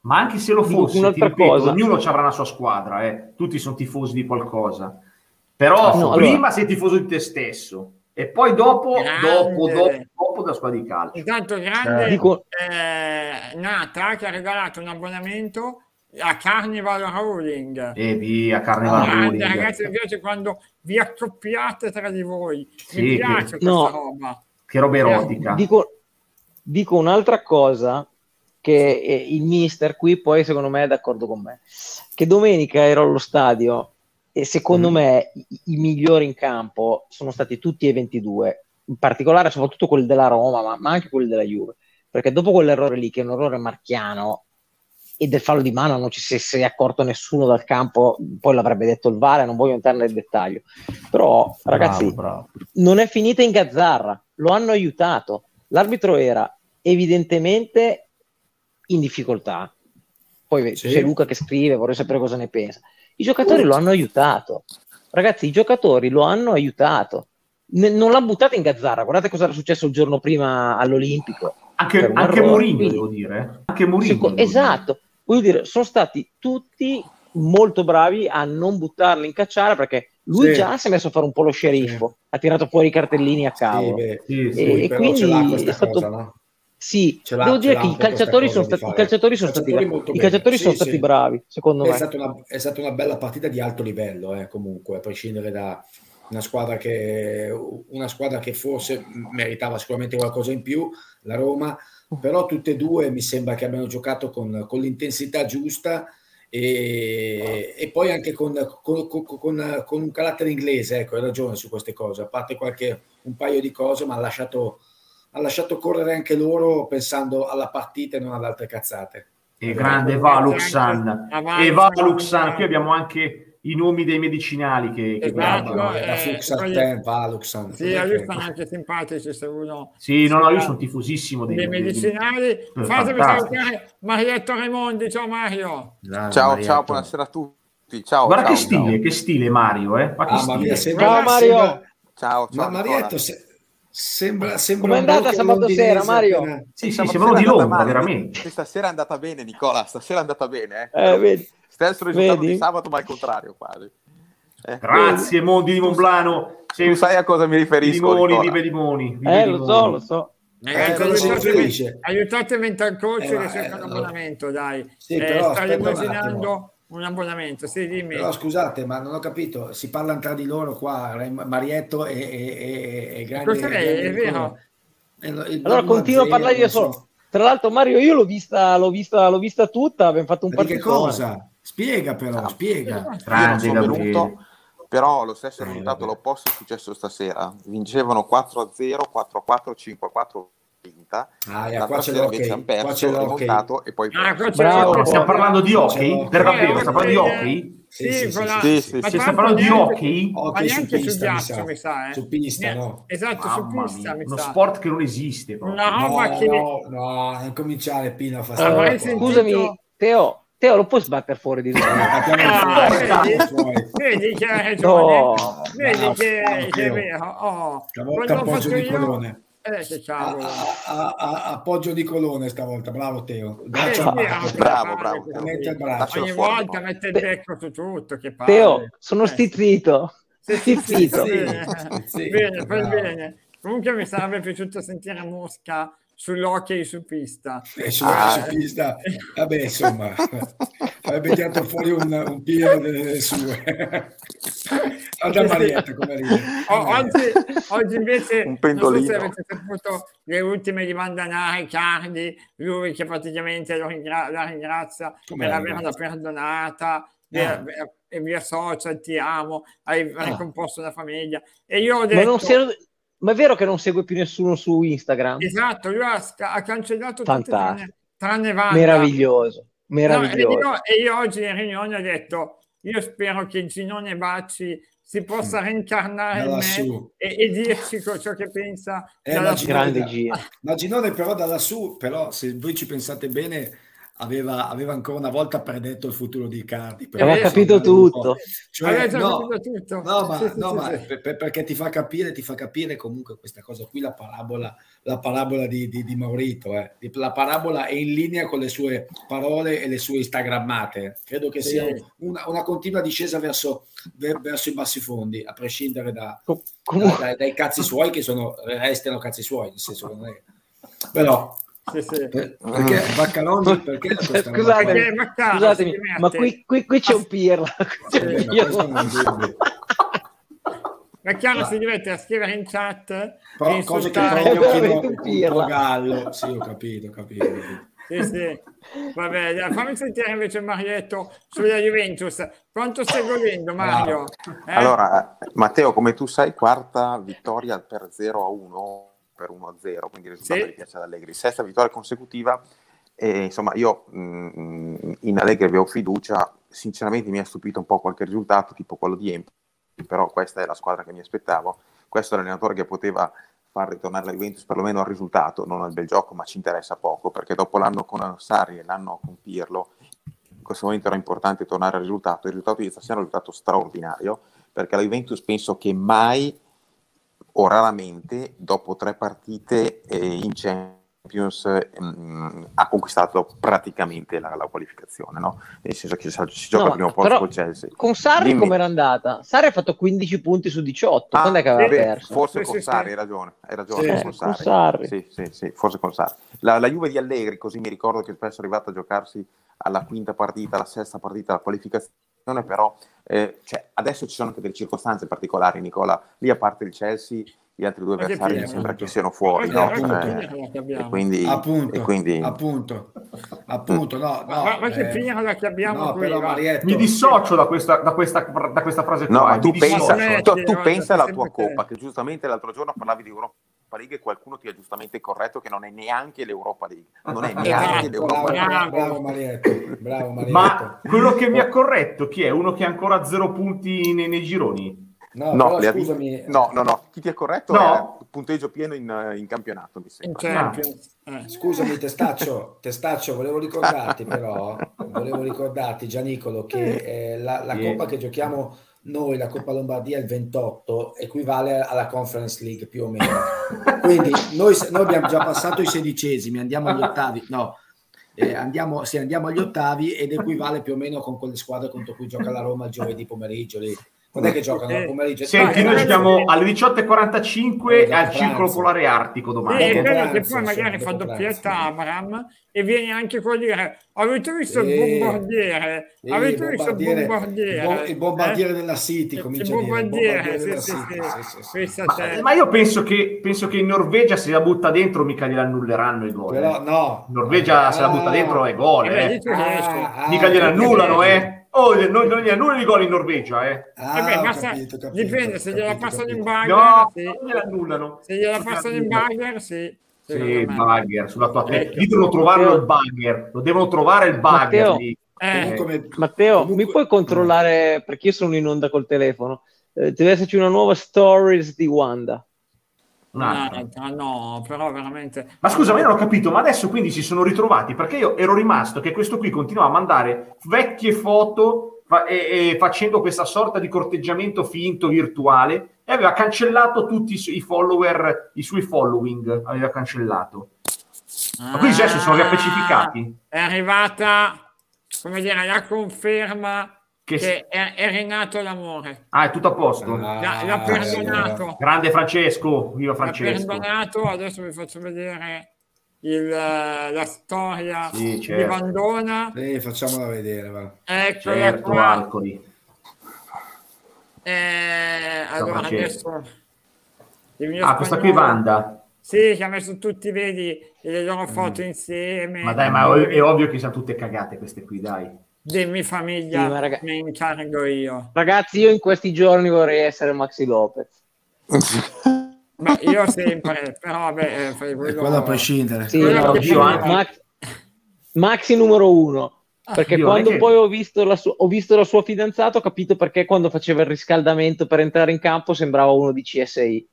Ma anche se lo fosse, ripeto, cosa. ognuno avrà una sua squadra, eh. tutti sono tifosi di qualcosa. Però no, prima allora... sei tifoso di te stesso e poi dopo, dopo, dopo, dopo da squadra di calcio. Intanto grande eh. Dico... eh, Nata che ha regalato un abbonamento a Carnival Rolling. E via, Carnival Rolling. Ragazzi, mi piace quando vi accoppiate tra di voi. Sì, mi piace che... questa no, roba. Che roba erotica. Dico, dico un'altra cosa che eh, il mister qui poi secondo me è d'accordo con me. Che domenica ero allo stadio e secondo mm. me i, i, migliori in campo sono stati tutti e 22, in particolare soprattutto quelli della Roma, ma, ma anche quelli della Juve, perché dopo quell'errore lì, che è un errore marchiano, e del fallo di mano non ci si, è accorto nessuno dal campo, poi l'avrebbe detto il Vare, non voglio entrare nel dettaglio. Però, ragazzi, bravo, bravo. non è finita in gazzarra, lo hanno aiutato. L'arbitro era evidentemente in difficoltà. Poi sì. c'è Luca che scrive, vorrei sapere cosa ne pensa. I giocatori lo hanno aiutato. Ragazzi, i giocatori lo hanno aiutato. N- non l'hanno buttato in gazzarra. Guardate cosa era successo il giorno prima all'Olimpico. Anche, anche Mourinho, devo dire. Anche Mourinho. esatto. Voglio dire, sono stati tutti molto bravi a non buttarli in cacciare perché lui sì. già si è messo a fare un po' lo sceriffo, sì. ha tirato fuori i cartellini a cavo. Sì, e, e quindi è stato, cosa, no? Sì, devo dire che i calciatori sono stati, i calciatori sono stati, i calciatori sono stati bravi, secondo è me. Stata una, è stata una bella partita di alto livello, eh, comunque, a prescindere da una squadra, che, una squadra che forse meritava sicuramente qualcosa in più, la Roma, però tutte e due mi sembra che abbiano giocato con, con l'intensità giusta e, e poi anche con, con, con, un carattere inglese, ecco, hai ragione su queste cose, a parte qualche, un paio di cose, ma ha lasciato ha lasciato correre anche loro pensando alla partita e non ad altre cazzate. E grande Valuxan. E Valuxan, qui abbiamo anche i nomi dei medicinali che, che esatto, guardano. La Fluxarten, Valuxan. Sì, a lui stanno anche simpatici se uno... Sì, no, no, io sono tifosissimo dei, dei medicinali. Fatemi salutare Marietto Raimondi, ciao Mario. Grande, ciao, Marietto. ciao, buonasera a tutti. Ciao, Guarda ciao, che stile, ciao. che stile Mario, eh? Ma che ah, stile. Sembra, ciao Mario. Sembra... Ciao, ciao. Ma Marietto, se, Sembra, sembra Come è andata sabato sera, Mario? Appena... Sì, sì, sembrano di Londra, veramente. Stasera è andata bene, Nicola. Stasera è andata bene. Eh. Eh, vedi. Stesso risultato vedi? di sabato, ma al contrario, quasi. Eh. Grazie, Mondi di Monblano. Tu sai a cosa mi riferisco? Limoni, vive limoni. Vive eh, limoni. lo so, lo so. Eh, aiutate Mental Coach eh, che cerca un abbonamento, dai. Sì, eh, però, stai immaginando un abbonamento. Sì, dimmi. Però scusate, ma non ho capito, si parlano tra di loro qua, Marietto e, e, e, e Grande. È, è vero. allora continuo a parlare io solo. Tra l'altro, Mario, io l'ho vista, l'ho vista, l'ho vista tutta. Abbiamo fatto un partito. Che cosa? Spiega, però, no. spiega. Grande, venuto, però lo stesso risultato l'opposto è successo stasera. Vincevano 4-0, 4-4, 5-4 vinta. Ah, yeah, qua ce l'ho invece hanno perso, rimontato e poi ah, Bravo, stiamo parlando di hockey? Per davvero, stiamo parlando di hockey? Sì, sì, sì, sì, sì, sì. stiamo parlando di hockey? Hockey su pista, mi sa. Mi sa eh. Su pista, no? Esatto, su pista, Uno sport che non esiste. No, no, che... no, no, non cominciare Pino a fare allora, Scusami, Teo, Teo, lo puoi sbattere fuori di lui? ah, vedi, che hai ragione. Vedi che, è vero. Oh, quando ho fatto io... Eh, che cavolo. A, a, appoggio di colone stavolta, bravo Teo. Braccio, eh, bravo, bravo, bravo, bravo. Ogni volta mette il becco su tutto. Che Teo, sono eh. stizzito. Stizzito. Sì, bene, bene. Comunque mi sarebbe piaciuto sentire Mosca sull'hockey su pista. Eh, su, ah. su pista, vabbè, insomma, avrebbe tirato fuori un, un pieno delle sue. Guarda Marietta come ride. oggi, oggi invece un pendolino. non so se avete saputo le ultime di Mandanari, Cardi, lui che praticamente lo ringra- la ringrazia Com'è per averla perdonata. Ah. E via social, ti amo, hai ah. ricomposto la famiglia. E io ho detto... Ma non si ma è vero che non segue più nessuno su Instagram? Esatto, lui ha, ha cancellato tutte tranne, tranne Vanda. Meraviglioso, meraviglioso. No, e, io, e, io, oggi in riunione ho detto, io spero che Ginone Bacci si possa reincarnare Da in me e, e dirci ciò che pensa Eh, ma Grande Gino. ma Ginone però da lassù, però se voi ci pensate bene, aveva, aveva ancora una volta predetto il futuro di Icardi. però- Aveva capito tutto. Cioè, Aveva già no, capito tutto. no, ma, Sì, sì, no, sì, ma sì. per- per- perché ti fa capire, ti fa capire comunque questa cosa qui, la parabola, la parabola di, di, di Maurito. eh. La parabola è in linea con le sue parole e le sue instagrammate. Credo che Sì. sia una, una continua discesa verso, ver- verso i bassi fondi, a prescindere da, Com- da- dai, dai cazzi suoi che sono restano cazzi suoi, nel senso che non è... Però Sì, sì. per- perché Baccaloni perché questa roba Scusate? Perché Maccaro Scusatemi, ma qui, qui- qui c'è un pirla. Eh, ma pirla. è dubbio. Maccaro si diverte a scrivere in chat Però e cose che un po' pirla. gallo. Sì, ho capito, ho capito. ho capito. Sì, sì. Vabbè, fammi sentire invece Marietto sulla Juventus. Quanto stai godendo, Mario? Eh? Allora, eh, Matteo, come tu sai, quarta vittoria per 0 a 1, per 1 a 0, quindi il risultato Sì. di piace ad Allegri. Sesta vittoria consecutiva e insomma io mh, in Allegri avevo fiducia, sinceramente mi ha stupito un po' qualche risultato, tipo quello di Empoli, però questa è la squadra che mi aspettavo. Questo è l'allenatore che poteva far ritornare la Juventus perlomeno al risultato, non al bel gioco, ma ci interessa poco, perché dopo l'anno con Sarri e l'anno con Pirlo, in questo momento era importante tornare al risultato. Il risultato di stasera è un risultato straordinario, perché la Juventus penso che mai o raramente dopo tre partite eh, in Champions ehm, ha conquistato praticamente la, la qualificazione, no? nel senso che si, si gioca No, al primo posto col Chelsea. Con Sarri Dimmi. com'era andata? Sarri ha fatto 15 punti su 18. Ah, Quando è che aveva sì, perso? Forse Sì, con sì, Sarri, sì. hai ragione, hai ragione, Sì, con, sì, con Sarri. Sarri. Sì, sì, sì, forse con Sarri. La, la Juve di Allegri, così mi ricordo che spesso è arrivata a giocarsi alla quinta partita, alla sesta partita, la qualificazione, però eh, cioè, adesso ci sono anche delle circostanze particolari, Nicola, lì a parte il Chelsea, gli altri due avversari mi sembra che siano fuori, no? Eh, e quindi, Appunto, e quindi appunto, appunto, no, no. ma, ma che eh, Pirlo che abbiamo no, qui? però? Marietto, Mi dissocio da questa, da questa, da questa frase No, qua. ma mi tu pensa, tu, tu pensa alla tua te. coppa, che giustamente l'altro giorno parlavi di Europa League e qualcuno ti ha giustamente corretto che non è neanche l'Europa League. Non è neanche l'Europa bravo, League. Bravo. bravo, Marietto, bravo Marietto. Ma quello che mi ha corretto chi è? Uno che ha ancora zero punti nei, nei gironi? no, No, però scusami, no, no, no, chi ti ha corretto No. è punteggio pieno in, in campionato, mi sembra. Champions. Eh. Scusami Testaccio, Testaccio, volevo ricordarti però, volevo ricordarti Gianicolo che eh, la, la Sì. coppa che giochiamo noi, la Coppa Lombardia il 28, equivale alla Conference League più o meno. Quindi noi, noi abbiamo già passato i sedicesimi, andiamo agli ottavi, no, eh, andiamo, sì, andiamo agli ottavi ed equivale più o meno con quelle squadre contro cui gioca la Roma il giovedì pomeriggio. Lì. Quando è che giocano il pomeriggio? Senti, eh, noi eh, giochiamo eh, alle 18.45 eh, al Circolo. Polare Artico domani. è dopo bello che poi magari fa doppietta. Abram e viene anche qua a dire avete visto il bombardiere avete il visto il bombardiere- il bo- il bombardiere Eh? della City, comincia a dire, il bombardiere Ma, io penso che, penso che in Norvegia se la butta dentro mica gliela annulleranno i gol. Però eh. no. In Norvegia se la butta dentro è gol. Eh eh. Ah, ah, Mica gliela ho annullano, capito. eh. Oh, non, non gli annullano i gol in Norvegia, eh. Ah, Eh ho basta- capito, capito, dipende se gliela capito, passano in bagger No, sì. non gliela annullano. se gliela passano in bagger sì Sì, me. bugger sulla tua testa. Ecco. Lì devono trovarlo Matteo. il bugger. Lo devono trovare il bugger. Matteo. lì. Eh, Comunque me- Matteo, comunque- mi puoi controllare, perché io sono in onda col telefono, eh, deve esserci una nuova stories di Wanda. Un attimo. no, però veramente Ma scusa, ma io non ho capito, ma adesso quindi si sono ritrovati perché io ero rimasto che questo qui continuava a mandare vecchie foto fa- e, e facendo questa sorta di corteggiamento finto virtuale e aveva cancellato tutti i, su- i follower, i suoi following, aveva cancellato. Ma quindi adesso sono riappacificati? è arrivata come dire la conferma Che che, è, è rinato l'amore Ah, è tutto a posto. Ah, l'ha, l'ha perdonato Grande Francesco, viva l'ha Francesco. perdonato adesso vi faccio vedere il, eh, la storia Sì, di certo. Vandona Eh, facciamola vedere, va. eccola Certo, qua Alcoli. Eh, allora Francesco. adesso il mio Ah, questa qui spagnolo- Wanda. sì che ha messo tutti vedi le loro foto insieme Mm. Ma dai, ma è, è ovvio che siano tutte cagate queste qui, dai. Dimmi famiglia Sì, raga- me ne incarico io Ragazzi, io in questi giorni vorrei essere Maxi Lopez. ma io sempre però vabbè eh, fai quello Quello a prescindere. Sì, no, io- prima- Max- Maxi numero uno. Perché Io quando che- poi ho visto, la sua, ho visto la sua fidanzata, ho capito perché quando faceva il riscaldamento per entrare in campo sembrava uno di CSI.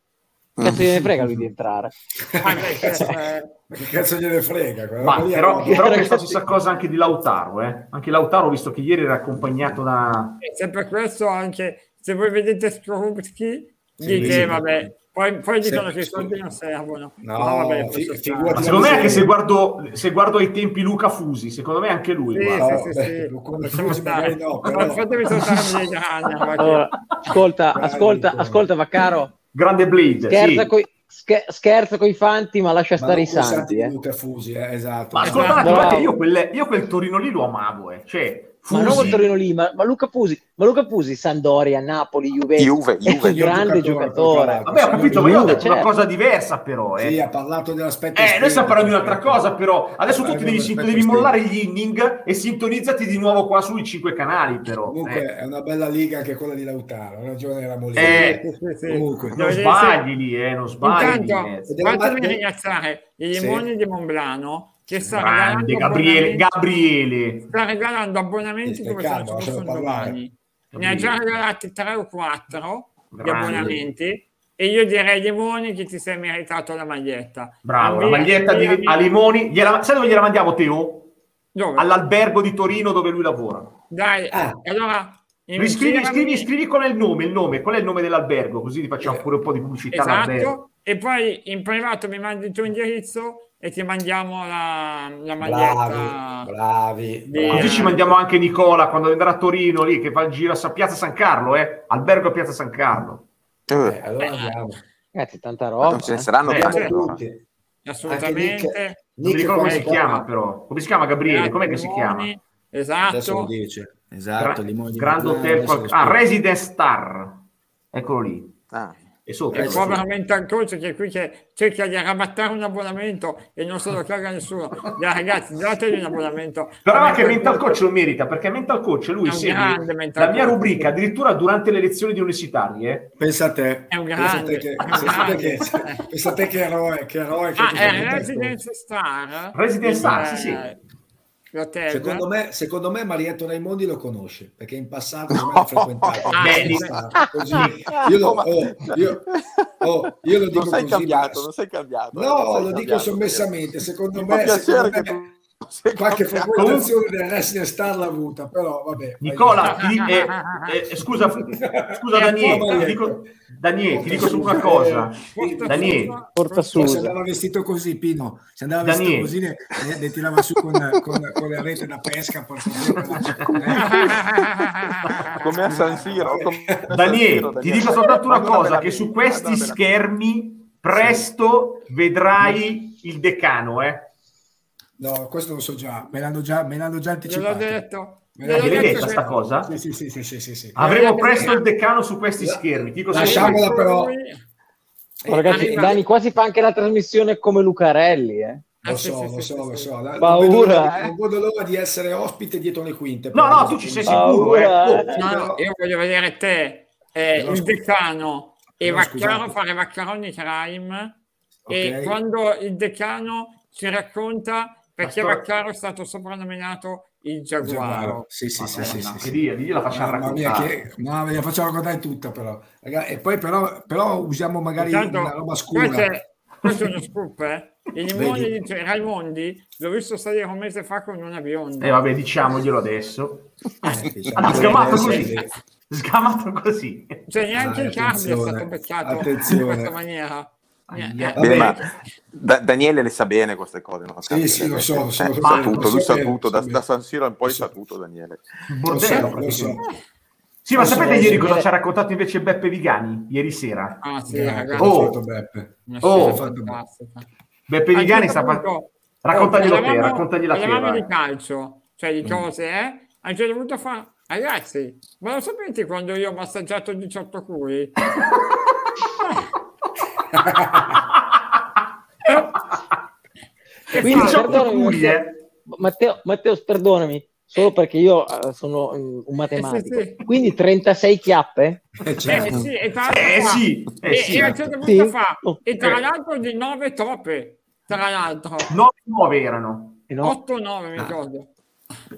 Cazzo gliene frega lui di entrare. Ah, certo, eh, Ma che cazzo gliene frega? Ma lì è però, però questa stessa cosa anche di Lautaro, eh. Anche Lautaro ho visto che ieri era accompagnato da... E se per questo anche se voi vedete Skorupski dite sì, vabbè poi, poi dicono che i soldi non servono No, Ma vabbè, fi- Ma secondo me anche se guardo, se guardo ai tempi Luca Fusi, secondo me anche lui. Sì, guarda. No, beh, stare. no, però- fatemi Allora, ascolta, ascolta, ascolta, Vaccaro. Grande Blade, Scherza, sì. coi, scher- scherza coi fanti, ma lascia Ma stare i santi. eh. Fusi, eh, esatto. Ma Esatto. ascolta un attimo, Bravo. guarda che io, quel, io quel Torino lì lo amavo, eh. Cioè, Ma non Fusi- col Torino lì, ma, ma Luca Pusi, ma Luca Pusi, Sandoria, Napoli, Juventus, Juve, è Juve. un grande Giocatore, giocatore. Vabbè, ho capito, ma io ho Juve, detto una certo. cosa diversa però, eh. Sì, ha parlato dell'aspetto Eh, noi esterno, stiamo parlando di un'altra cosa, però adesso tu ti devi, devi mollare gli inning e sintonizzati di nuovo qua sui cinque canali, però. Comunque Eh, è una bella liga anche quella di Lautaro, ha ragione la Molina. Eh, Sì, comunque. non sbagli lì, eh, non sbagli. Intanto, eh. Fatemi Mar- ringraziare i Sì. limoni di Monblano che sta Grande regalando Gabriele, Gabriele. sta regalando abbonamenti come se non ci domani. Ne ha già regalati tre o quattro di abbonamenti e io direi Limoni che ti sei meritato la maglietta. Bravo, la maglietta di, a Limoni. Gliela, sai dove gliela mandiamo, Teo? Dove? All'albergo di Torino dove lui lavora. Dai, Ah. allora Riscrivi, scrivi, scrivi qual è il nome, il nome, qual è il nome dell'albergo, così ti facciamo Eh. pure un po' di pubblicità. Esatto, e poi in privato mi mandi il tuo indirizzo e ti mandiamo la, la maglietta. Bravi, bravi. Bravi. Così ci mandiamo anche Nicola quando andrà a Torino lì, che fa il giro a Piazza San Carlo, eh? Albergo a Piazza San Carlo. Eh, Eh, allora andiamo. Ragazzi, tanta roba. non ce ne eh. saranno Eh, tanti. Allora. tutti. Assolutamente. Non mi ricordo come si chiama però. Come si chiama Gabriele? Com'è che si chiama? Limoni, Adesso lo Esatto. dice. Esatto, Gra- Grand Hotel. qual- Ah. Residence Star. Eccolo lì. Ah, E sotto. E eccolo qua lì. veramente al coach che è qui che cerca di arrabattare un abbonamento e non se lo caga nessuno. Dai, ragazzi, dategli un abbonamento. Però anche Mental coach- lo merita, perché Mental Coach lui segue mental la mia rubrica addirittura durante le lezioni di universitarie. eh. Pensa a te. È un grande, te che, è un pensa a te che, che eroe, che eroe che Ah, è Residence Star? Residence Star, sì, sì. Eh. Secondo me, secondo me Marietto Raimondi lo conosce perché in passato me l'ha frequentato. Ah. Così. Io, lo, oh, io, oh, io lo dico non sei così, cambiato, ma- non sei cambiato. eh, No, non sei lo dico cambiato, sommessamente. Secondo me, secondo che me non sei qualche frequentazione del Wrestling Star l'ha avuta, però vabbè. Nicola, ti di- eh, eh, scusa, scusa Daniele, ti dico, Daniele, ti dico solo una cosa. Daniele, Porta su. Poi se andava vestito così, Pino, se andava vestito Daniele. così, le, le- le tirava su con, con, con le rete da pesca. Come a San Siro. Daniele, ti dico soltanto una cosa, che su questi schermi presto vedrai il decano, eh. No, questo lo so già, me l'hanno già, me l'hanno già anticipato. detto. Me Gliel'hai detto detta che- sta cosa? Sì, sì, sì, sì, sì, sì. Avremo presto il decano su questi schermi. Dico Lasciamola però. Oh, ragazzi, Dani quasi fa anche la trasmissione come Lucarelli, eh. Ah, Lo so, sì, lo sì, so, sì, lo so. Non Paura, eh. Non vedo l'ora di essere ospite dietro le quinte. No, no, tu ci sei sicuro, eh. Oh. No, no, io voglio vedere te, eh, il decano e Vaccaro fare Vaccaroni Crime e quando il decano ci racconta perché Ma sto- Vaccaro è stato soprannominato il Giaguaro. Giaguaro. Sì, sì, sì, sì, Madonna, sì, che sì. dia, digli la facciamo raccontare. che... no, ve la facciamo raccontare tutta però. E poi però, però usiamo magari Intanto, una roba scura. questo è, questo è uno scoop, eh. Il limone dice Raimondi l'ho visto salire un mese fa con una bionda. Eh vabbè, diciamoglielo adesso. Eh, diciamo Ah, sgamato così. Sgamato così. Cioè neanche Dai, il Cardi è attenzione, stato beccato in attenzione. questa maniera. Eh, Bene, Vabbè. ma Da- Daniele le sa bene queste cose, no? Sì, sì, lo so, lo so, Eh, lo sa so, tutto, lo lui so sa tutto, da, so da. San Siro in poi Lo so. sa tutto Daniele. Lo so, bordello, lo so. Sì, ma Lo so, sapete lo ieri so. cosa ci ha raccontato invece Beppe Vigani? Ieri sera. Ah sì, Grazie, ragazzi. Oh. fatto Beppe. Oh. fantastica. Beppe un Vigani sta... punto- Raccontaglielo te, raccontagliela te. parlavamo di calcio, cioè di cose, eh? A un certo punto fa, ragazzi, ma lo sapete quando io ho massaggiato 18 culi? Quindi, fa? 18 perdonami, culi, Matteo, eh. Matteo, Matteo, perdonami, solo perché io eh, sono un matematico. Eh, sì, sì. Quindi 36 chiappe? Eh, Eh, certo. sì, e tra l'altro Eh, sì, eh, e, tra Eh. di 9 toppe, tra l'altro, 9 9 erano. Eh no? 8-9 mi Ah. ricordo.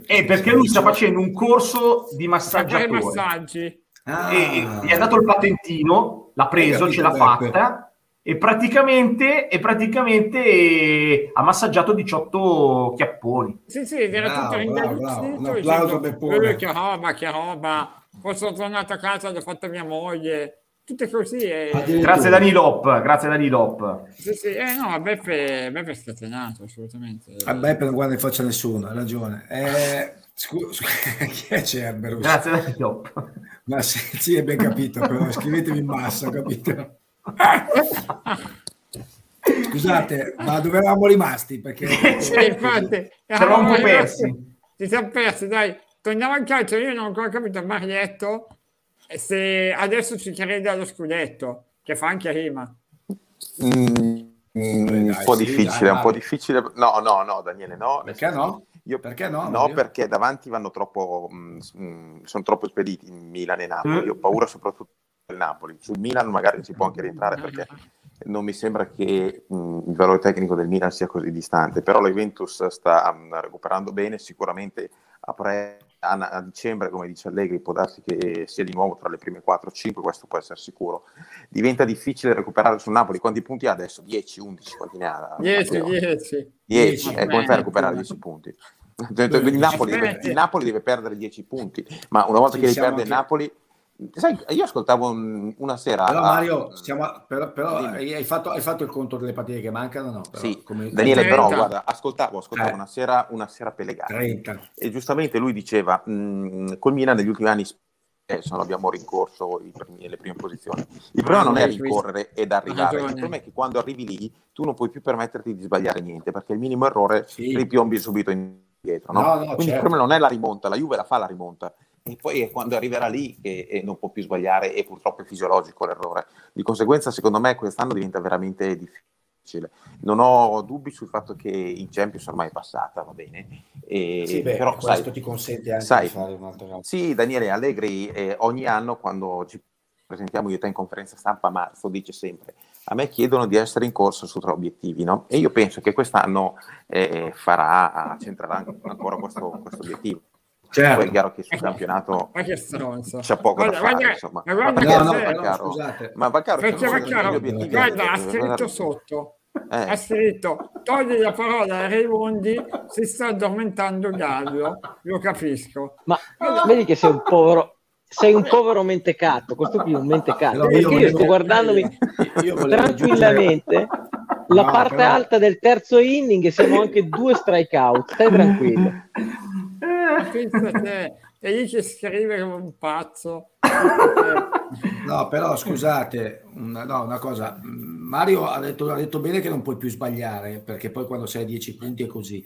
È perché lui sta facendo un corso di massaggiatore. massaggi. Ah. E, gli ha dato il patentino, l'ha preso, ce l'ha fatta e praticamente, e praticamente ha massaggiato 18 chiapponi. Sì, sì, era bravo, tutto ringaluzzito. Un applauso per Pure. Che roba, che roba. Poi sono tornato a casa, l'ho fatto mia moglie tutte così. E... Grazie Danilop, grazie Danilop. Sì, sì, eh, no, Beppe, Beppe è scatenato assolutamente. A Beppe non guarda in faccia a nessuno, ha ragione. Eh, scu- scu- chi è Cerberus? Grazie Danilop. Ma sì, sì, è ben capito, però scrivetevi in massa, capito? Scusate, ma dove eravamo rimasti? Perché sì, infatti, eravamo un po' persi. Ci siamo persi, dai. Torniamo al calcio, io non ho ancora capito, Marietto se adesso ci crede allo scudetto, che fa anche rima. Mm, mm, un po' sì, difficile, dai, un po' difficile. No, no, no, Daniele, no. Perché no? Io, perché no? No, perché davanti vanno troppo, mh, mm, sono troppo spediti in Milan e Napoli. Io ho paura soprattutto del Napoli. Sul Milan magari si può anche rientrare perché non mi sembra che mh, il valore tecnico del Milan sia così distante, però la Juventus sta um, recuperando bene, sicuramente a, pre- a, a, dicembre, come dice Allegri, può darsi che sia di nuovo tra le prime 4-5, questo può essere sicuro. Diventa difficile recuperare sul Napoli, quanti punti ha adesso? 10, 11, quanti ne ha? 10, 10. 10, e come fai a recuperare 10 punti? Il Napoli, deve, il Napoli deve perdere 10 punti, ma una volta che li perde il Napoli Sai, io ascoltavo un, una sera. Però, Mario, stiamo, però, però hai, fatto, hai, fatto, il conto delle partite che mancano? No, però, sì, come... Daniele, però, guarda, ascoltavo, ascoltavo eh. una sera, una sera Pellegrini 30. e giustamente lui diceva: mh, mm, col Milan negli ultimi anni spesso non abbiamo rincorso primi, le prime posizioni. Il problema non è rincorrere ed arrivare, il problema è che quando arrivi lì tu non puoi più permetterti di sbagliare niente perché il minimo errore sì. ripiombi subito indietro. No? No, no, Quindi certo. il problema non è la rimonta, la Juve la fa la rimonta e poi è quando arriverà lì che non può più sbagliare e purtroppo è fisiologico l'errore. Di conseguenza, secondo me, quest'anno diventa veramente difficile. Non ho dubbi sul fatto che in Champions ormai è passata, va bene. E, sì, beh, però questo sai, ti consente anche sai, di fare un'altra cosa. Sì, Daniele Allegri eh, ogni anno quando ci presentiamo io te in conferenza stampa a marzo dice sempre a me chiedono di essere in corso su tre obiettivi no? e io penso che quest'anno eh, farà, centrerà ancora questo, questo obiettivo Certo. Poi è chiaro che sul campionato ma che stronzo. c'è poco guarda, da fare, guarda, insomma. Ma guarda, no, no, no, no, scusate. Ma Vaccaro, Perché Vaccaro, guarda, ha scritto sotto. Eh. Ha scritto togli la parola a Raimondi si sta addormentando Gallo lo capisco ma allora, vedi che sei un povero sei un povero mentecato questo qui è un mentecato no, io, io sto guardandomi io tranquillamente la no, parte però... alta del terzo inning e siamo anche due strike out stai tranquillo pensa te, e lì ci scrive come un pazzo. No, però scusate, una, no, una cosa, Mario ha detto, ha detto, bene che non puoi più sbagliare, perché poi quando sei a 10 punti è così.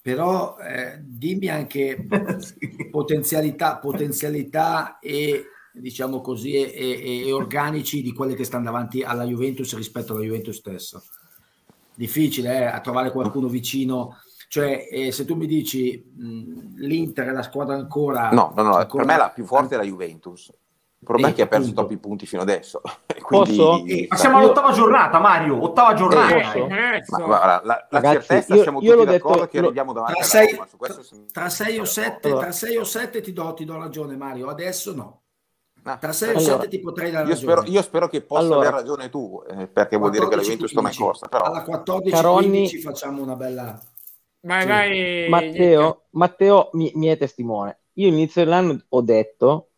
Però eh, dimmi anche potenzialità, potenzialità e diciamo così e, e, organici di quelle che stanno davanti alla Juventus rispetto alla Juventus stessa. Difficile eh, a trovare qualcuno vicino cioè, eh, se tu mi dici mh, l'Inter è la squadra ancora... No, no, no, ancora... per me la più forte è la Juventus. Il problema e è che ha perso troppi punti fino adesso. Quindi, Posso? ma siamo all'ottava giornata, Mario. Ottava giornata. Eh, ma, guarda, la, la Ragazzi, certezza io, siamo io tutti d'accordo detto, che arriviamo davanti tra sei, Roma, tra, sei o sette, tra sei o sette ti do, ti do ragione, Mario. Adesso no. Ah, tra 6 o allora, 7 ti potrei dare io spero, io spero, che possa allora, aver ragione tu, eh, perché vuol dire che la Juventus torna in corsa. Però. Alla 14-15 facciamo una bella... Vai, sì. vai. Matteo, Matteo mi, mi, è testimone. Io all'inizio dell'anno ho detto,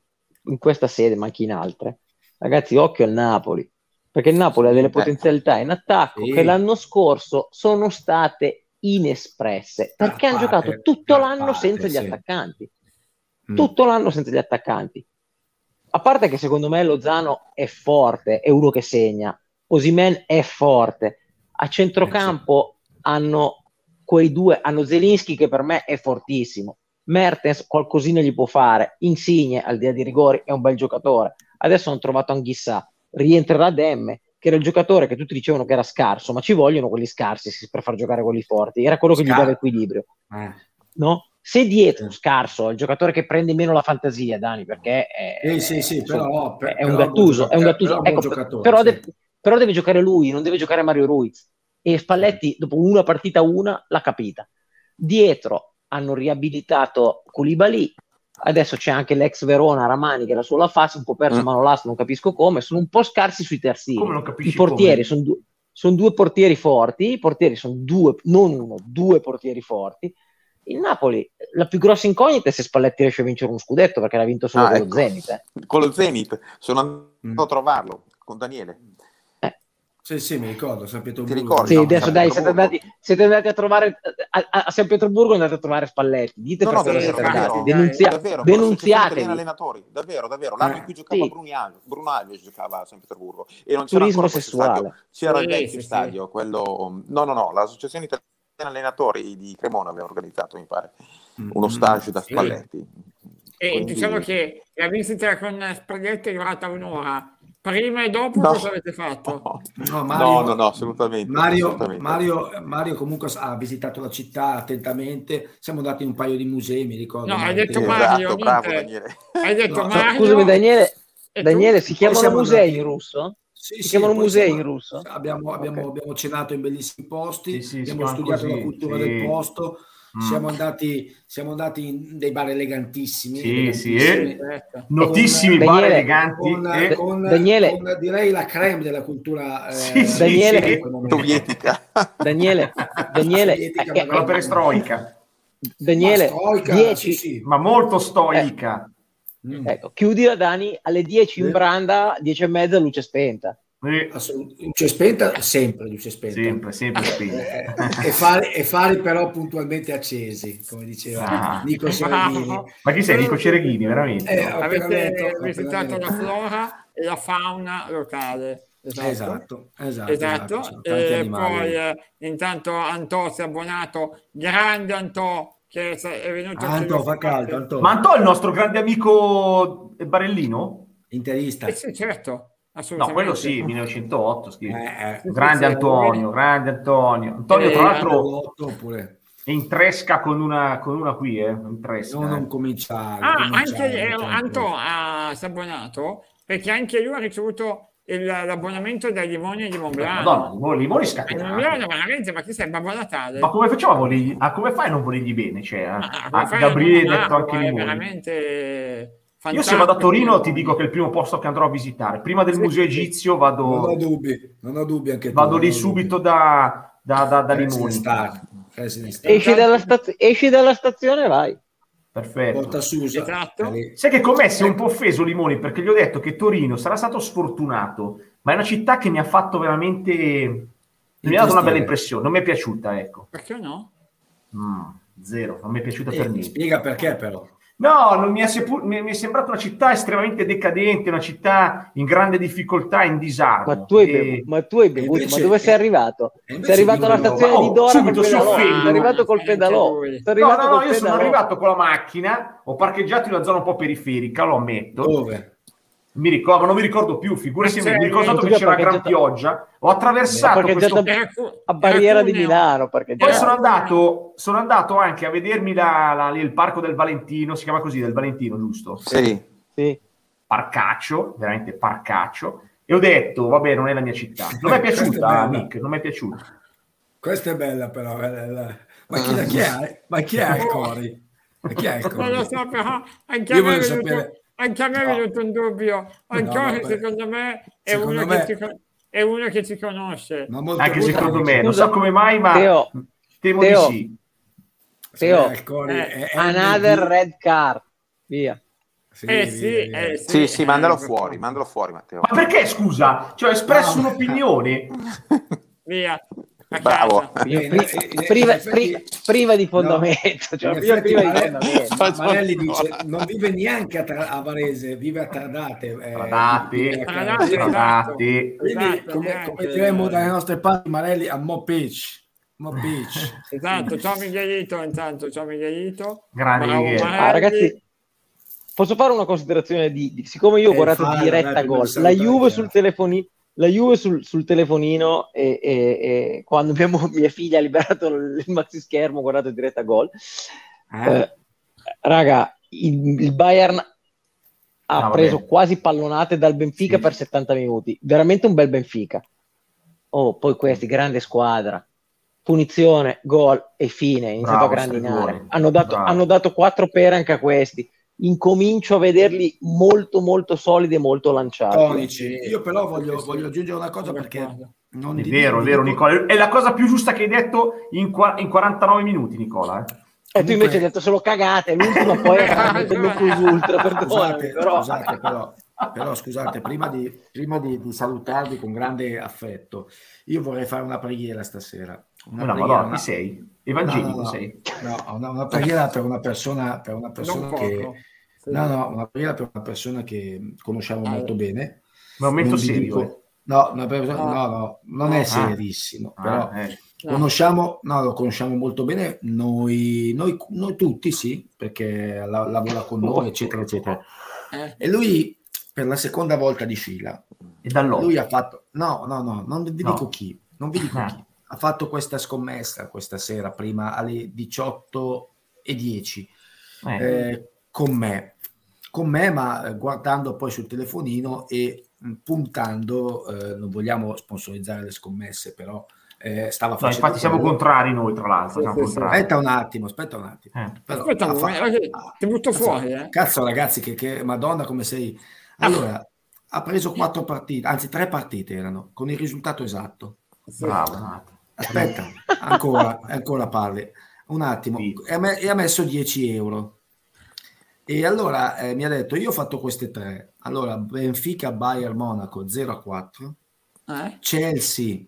in questa sede, ma anche in altre, ragazzi, occhio al Napoli, perché il Napoli ha delle eh. potenzialità in attacco sì. che l'anno scorso sono state inespresse, perché hanno giocato tutto l'anno parte, senza gli attaccanti. Mm. Tutto l'anno senza gli attaccanti. A parte che secondo me Lozano è forte, è uno che segna, Osimen è forte. A centrocampo eh sì. hanno quei due hanno Zelinski che per me è fortissimo. Mertens qualcosina gli può fare, Insigne al di là di rigori è un bel giocatore. Adesso hanno trovato Anghissà, rientrerà Demme, che era il giocatore che tutti dicevano che era scarso, ma ci vogliono quelli scarsi per far giocare quelli forti. Era quello che Scar- gli dava equilibrio. Eh. No? Se dietro scarso, il giocatore che prende meno la fantasia, Dani, perché è, eh, sì, sì, però, è, però, un gattuso, è un gattuso. Però, ecco, però, deve, però deve giocare lui, non deve giocare Mario Ruiz e Spalletti dopo una partita una l'ha capita. Dietro hanno riabilitato Koulibaly, adesso c'è anche l'ex Verona Ramani che era sulla fase, un po' perso Mm. Manolas, non capisco come, sono un po' scarsi sui Come terzini. non capisci I portieri sono due, sono due portieri forti, i portieri sono due, non uno, due portieri forti. Il Napoli, la più grossa incognita è se Spalletti riesce a vincere uno scudetto perché l'ha vinto solo Ah, con lo ecco. Zenit. eh. Con lo Zenit sono andato Mm. a trovarlo con Daniele. Sì, sì, mi ricordo, San Pietroburgo. Ti ricordi? Sì, no, adesso dai, siete andati, siete andati a trovare a, a- a San Pietroburgo andate a trovare Spalletti. Dite No, per no, siete andati. davvero, Denunzia- davvero, denunziatevi. allenatori, davvero, davvero. L'anno Eh. in cui giocava Sì. Bruno Alves giocava a San Pietroburgo e non c'era Turismo sessuale. C'era il vecchio sì, sì. stadio, quello... No, no, no, l'associazione italiana allenatori di Cremona aveva organizzato, mi pare, Mm, uno mm, stage da sì. Spalletti. E Quindi- diciamo che la visita con Spaghetti è durata un'ora. Prima e dopo No. cosa avete fatto? No. No, Mario- no, no, no, assolutamente. Mario, assolutamente. Mario, Mario comunque ha visitato la città attentamente. Siamo andati in un paio di musei, mi ricordo. No, hai detto Mario, esatto, bravo. Daniele. Hai detto No, Mario. Scusami Daniele? Daniele si chiamano musei andati- in russo? Sì, Si sì, chiamano musei siamo- in russo? Abbiamo, abbiamo- Ok. abbiamo cenato in bellissimi posti, Sì, abbiamo studiato così, la cultura sì. del posto, Mm. siamo, andati, siamo andati in dei bar elegantissimi. Sì, sì, eh. Aspetta. Notissimi Con- bar Daniele, eleganti. Con, e- con- Daniele- con, direi la creme della cultura eh, Sì, sì, Daniele- sì. Sovietica. Daniele, Daniele, Sovietica, eh, La eh, perestroica, Daniele, Ma stroica, 10, sì, sì. ma molto stoica. Mm. ecco, chiudi la Dani alle 10 in branda, 10 e mezza luce spenta. Eh, luce spenta, sempre luce spenta. sempre, sempre spento. Eh, e, fari, e fari però puntualmente accesi, come diceva Ah. Nico Cereghini. Ma chi sei, Nico Cereghini, veramente? Eh, Avete visitato la flora e la fauna locale. Esatto. Esatto, esatto. Esatto, esatto, e animali. poi eh, intanto Antò si è abbonato, grande Antò che è venuto Ah, lui. fa caldo, Anto. Ma Antò è il nostro grande amico Barellino? Interista. Eh sì, certo, No, assolutamente. quello sì, 1908 scrive. Eh, eh. Grande Antonio, grande Antonio. Antonio, Eh, tra l'altro, in tresca con una, con una qui, eh? In tresca. no, eh. non cominciare. Ah, cominciare, anche eh. Antò ha, si è abbonato perché anche lui ha ricevuto il- l'abbonamento dai limoni di Montblanc. Madonna, limoni, limoni scatenati. Montblanc veramente, ma chi sei, Babbo Natale? Ma come facciamo a volergli, ah, come fai a non volergli bene? Cioè, a, a a Gabriele hai detto anche limoni. veramente Io fantastico. se vado a Torino ti dico che è il primo posto che andrò a visitare. Prima del Sì, museo egizio Non ho vado, dubbi, non ho dubbi anche tu. vado lì subito da, da, da, da limoni. Star. Esci dalla, staz- esci dalla stazione e vai. Perfetto. Porta Susa. Esatto. Sai che con me si è un po' offeso Limoni perché gli ho detto che Torino sarà stato sfortunato, ma è una città che mi ha fatto veramente. Mi ha dato una bella impressione, non mi è piaciuta, ecco. Perché no? Mm, zero, non mi è piaciuta Eh, per niente. spiega perché però. No, non mi, è seppur- mi- è sembrata una città estremamente decadente, una città in grande difficoltà, in disarmo. Ma tu hai E- bevuto, ma, tu hai bevuto, invece- ma dove sei arrivato? Sei arrivato alla stazione Oh, di Dora subito col si pedalò. offendono. Sei arrivato col Anche pedalò. No, no, no, io sono pedalò. arrivato con la macchina, ho parcheggiato in una zona un po' periferica, lo ammetto. Dove? Mi ricordo, ma non mi ricordo più, figurati, mi ricordo tu che c'era gran pioggia, ho attraversato Hai questo... a barriera era di. Milano perché Poi sono andato, sono andato anche a vedermi la- la- il parco del Valentino, si chiama così, del Valentino, giusto? Sì. sì. Parcaccio, veramente parcaccio, e ho detto, vabbè, non è la mia città. Non mi è è piaciuta, bella. Nick, non mi è piaciuta. Questa è bella però. eh, eh, Ma chi, chi è? Ma chi è il Cori? Ma chi è il. Non lo Cori? so, però anche a Io me è voglio sapere- anche a me è No. venuto un dubbio. Ancora, vabbè. secondo me, è, Secondo uno, me- Che ci, è uno che ci conosce. Ma molto Anche molto- secondo me, non Scusa, so come mai, ma Teo, temo Teo, di sì. Teo, eh, è- è Another MD. red car. Via. Sì, Eh sì, eh sì. Sì, sì, mandalo eh, fuori, mandalo fuori, Matteo. Ma perché, scusa? Cioè, ho espresso No, un'opinione. Via. Bravo. Io Eh, eh, eh, priva, priva di fondamento. cioè, priva di fondamento. Marelli ancora. dice non vive neanche a, Tra- a Varese, vive a Tradate. eh, Quindi- Tradate. Quindi, Esatto, come, diremmo dalle nostre parti, Marelli a Mo Beach. Mo Beach. Esatto, ciao Miguelito intanto, ciao Miguelito. Grande. Ah, ragazzi, posso fare una considerazione di, di- siccome io ho Eh, guardato diretta gol, la Juve sul telefonino, la Juve sul, sul telefonino e, e- e quando mia, mia figlia ha liberato il maxi schermo, guardato diretta gol. Eh? Eh, raga, il, il Bayern ha Ah, vabbè. preso quasi pallonate dal Benfica Sì. per 70 minuti, veramente un bel Benfica. Oh, poi questi, grande squadra. punizione, gol e fine, iniziato a grandinare. Hanno dato, hanno dato quattro pere anche a questi. Incomincio a vederli molto molto solidi e molto lanciati. Tonici. Io però voglio, voglio aggiungere una cosa perché non è vero, è vero Nicola, è la cosa più giusta che hai detto in, qua, in 49 minuti Nicola. Eh. E tu invece hai detto solo cagate, l'ultima poi è il plus ultra, scusate, però... Scusate, però, però scusate, prima, di, prima di, di, salutarvi con grande affetto, io vorrei fare una preghiera stasera. Una, una preghiera, madonna, chi sei? Evangelico no, no, no, sei? No, una, una, preghiera per una persona, per una persona che... Sì. No, no, una preghiera per una persona che conosciamo ah, molto bene. Momento serio. Dico, eh. no, persona, no, no, non è ah. serissimo, ah, però... Eh Conosciamo, no, lo conosciamo molto bene noi, noi, noi tutti, sì, perché la, lavora con noi, eccetera, eccetera. Eh. E lui, per la seconda volta di fila, lui ha fatto, no, no, no, non vi dico no. chi, non vi dico ah. chi, ha fatto questa scommessa questa sera, prima alle 18 e 10, eh. Eh, con me, con me, ma guardando poi sul telefonino e puntando, eh, non vogliamo sponsorizzare le scommesse, però eh, stava no, infatti siamo contrari noi tra l'altro sì, sì, aspetta un attimo aspetta un attimo. Eh. Però, aspetta attimo eh, ti butto cazzo, fuori eh. cazzo ragazzi che, che, madonna come sei. Allora ha preso quattro partite anzi tre partite erano con il risultato esatto. Bravo aspetta ancora ancora parli. Un attimo. E, me, e ha messo 10 euro e allora eh, mi ha detto io ho fatto queste tre allora Benfica Bayern Monaco 0 a 4 eh? Chelsea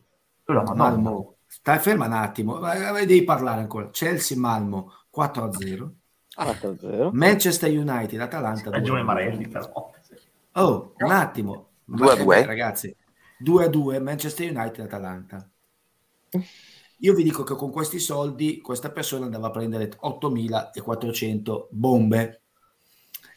Malmo, stai ferma un attimo, devi parlare ancora. Chelsea Malmo 4 a 0. 4 0. Manchester United Atalanta. Ragione Marelli però. Oh, un attimo. 2 a 2 ragazzi. 2 a 2 Manchester United Atalanta. Io vi dico che con questi soldi questa persona andava a prendere 8400 bombe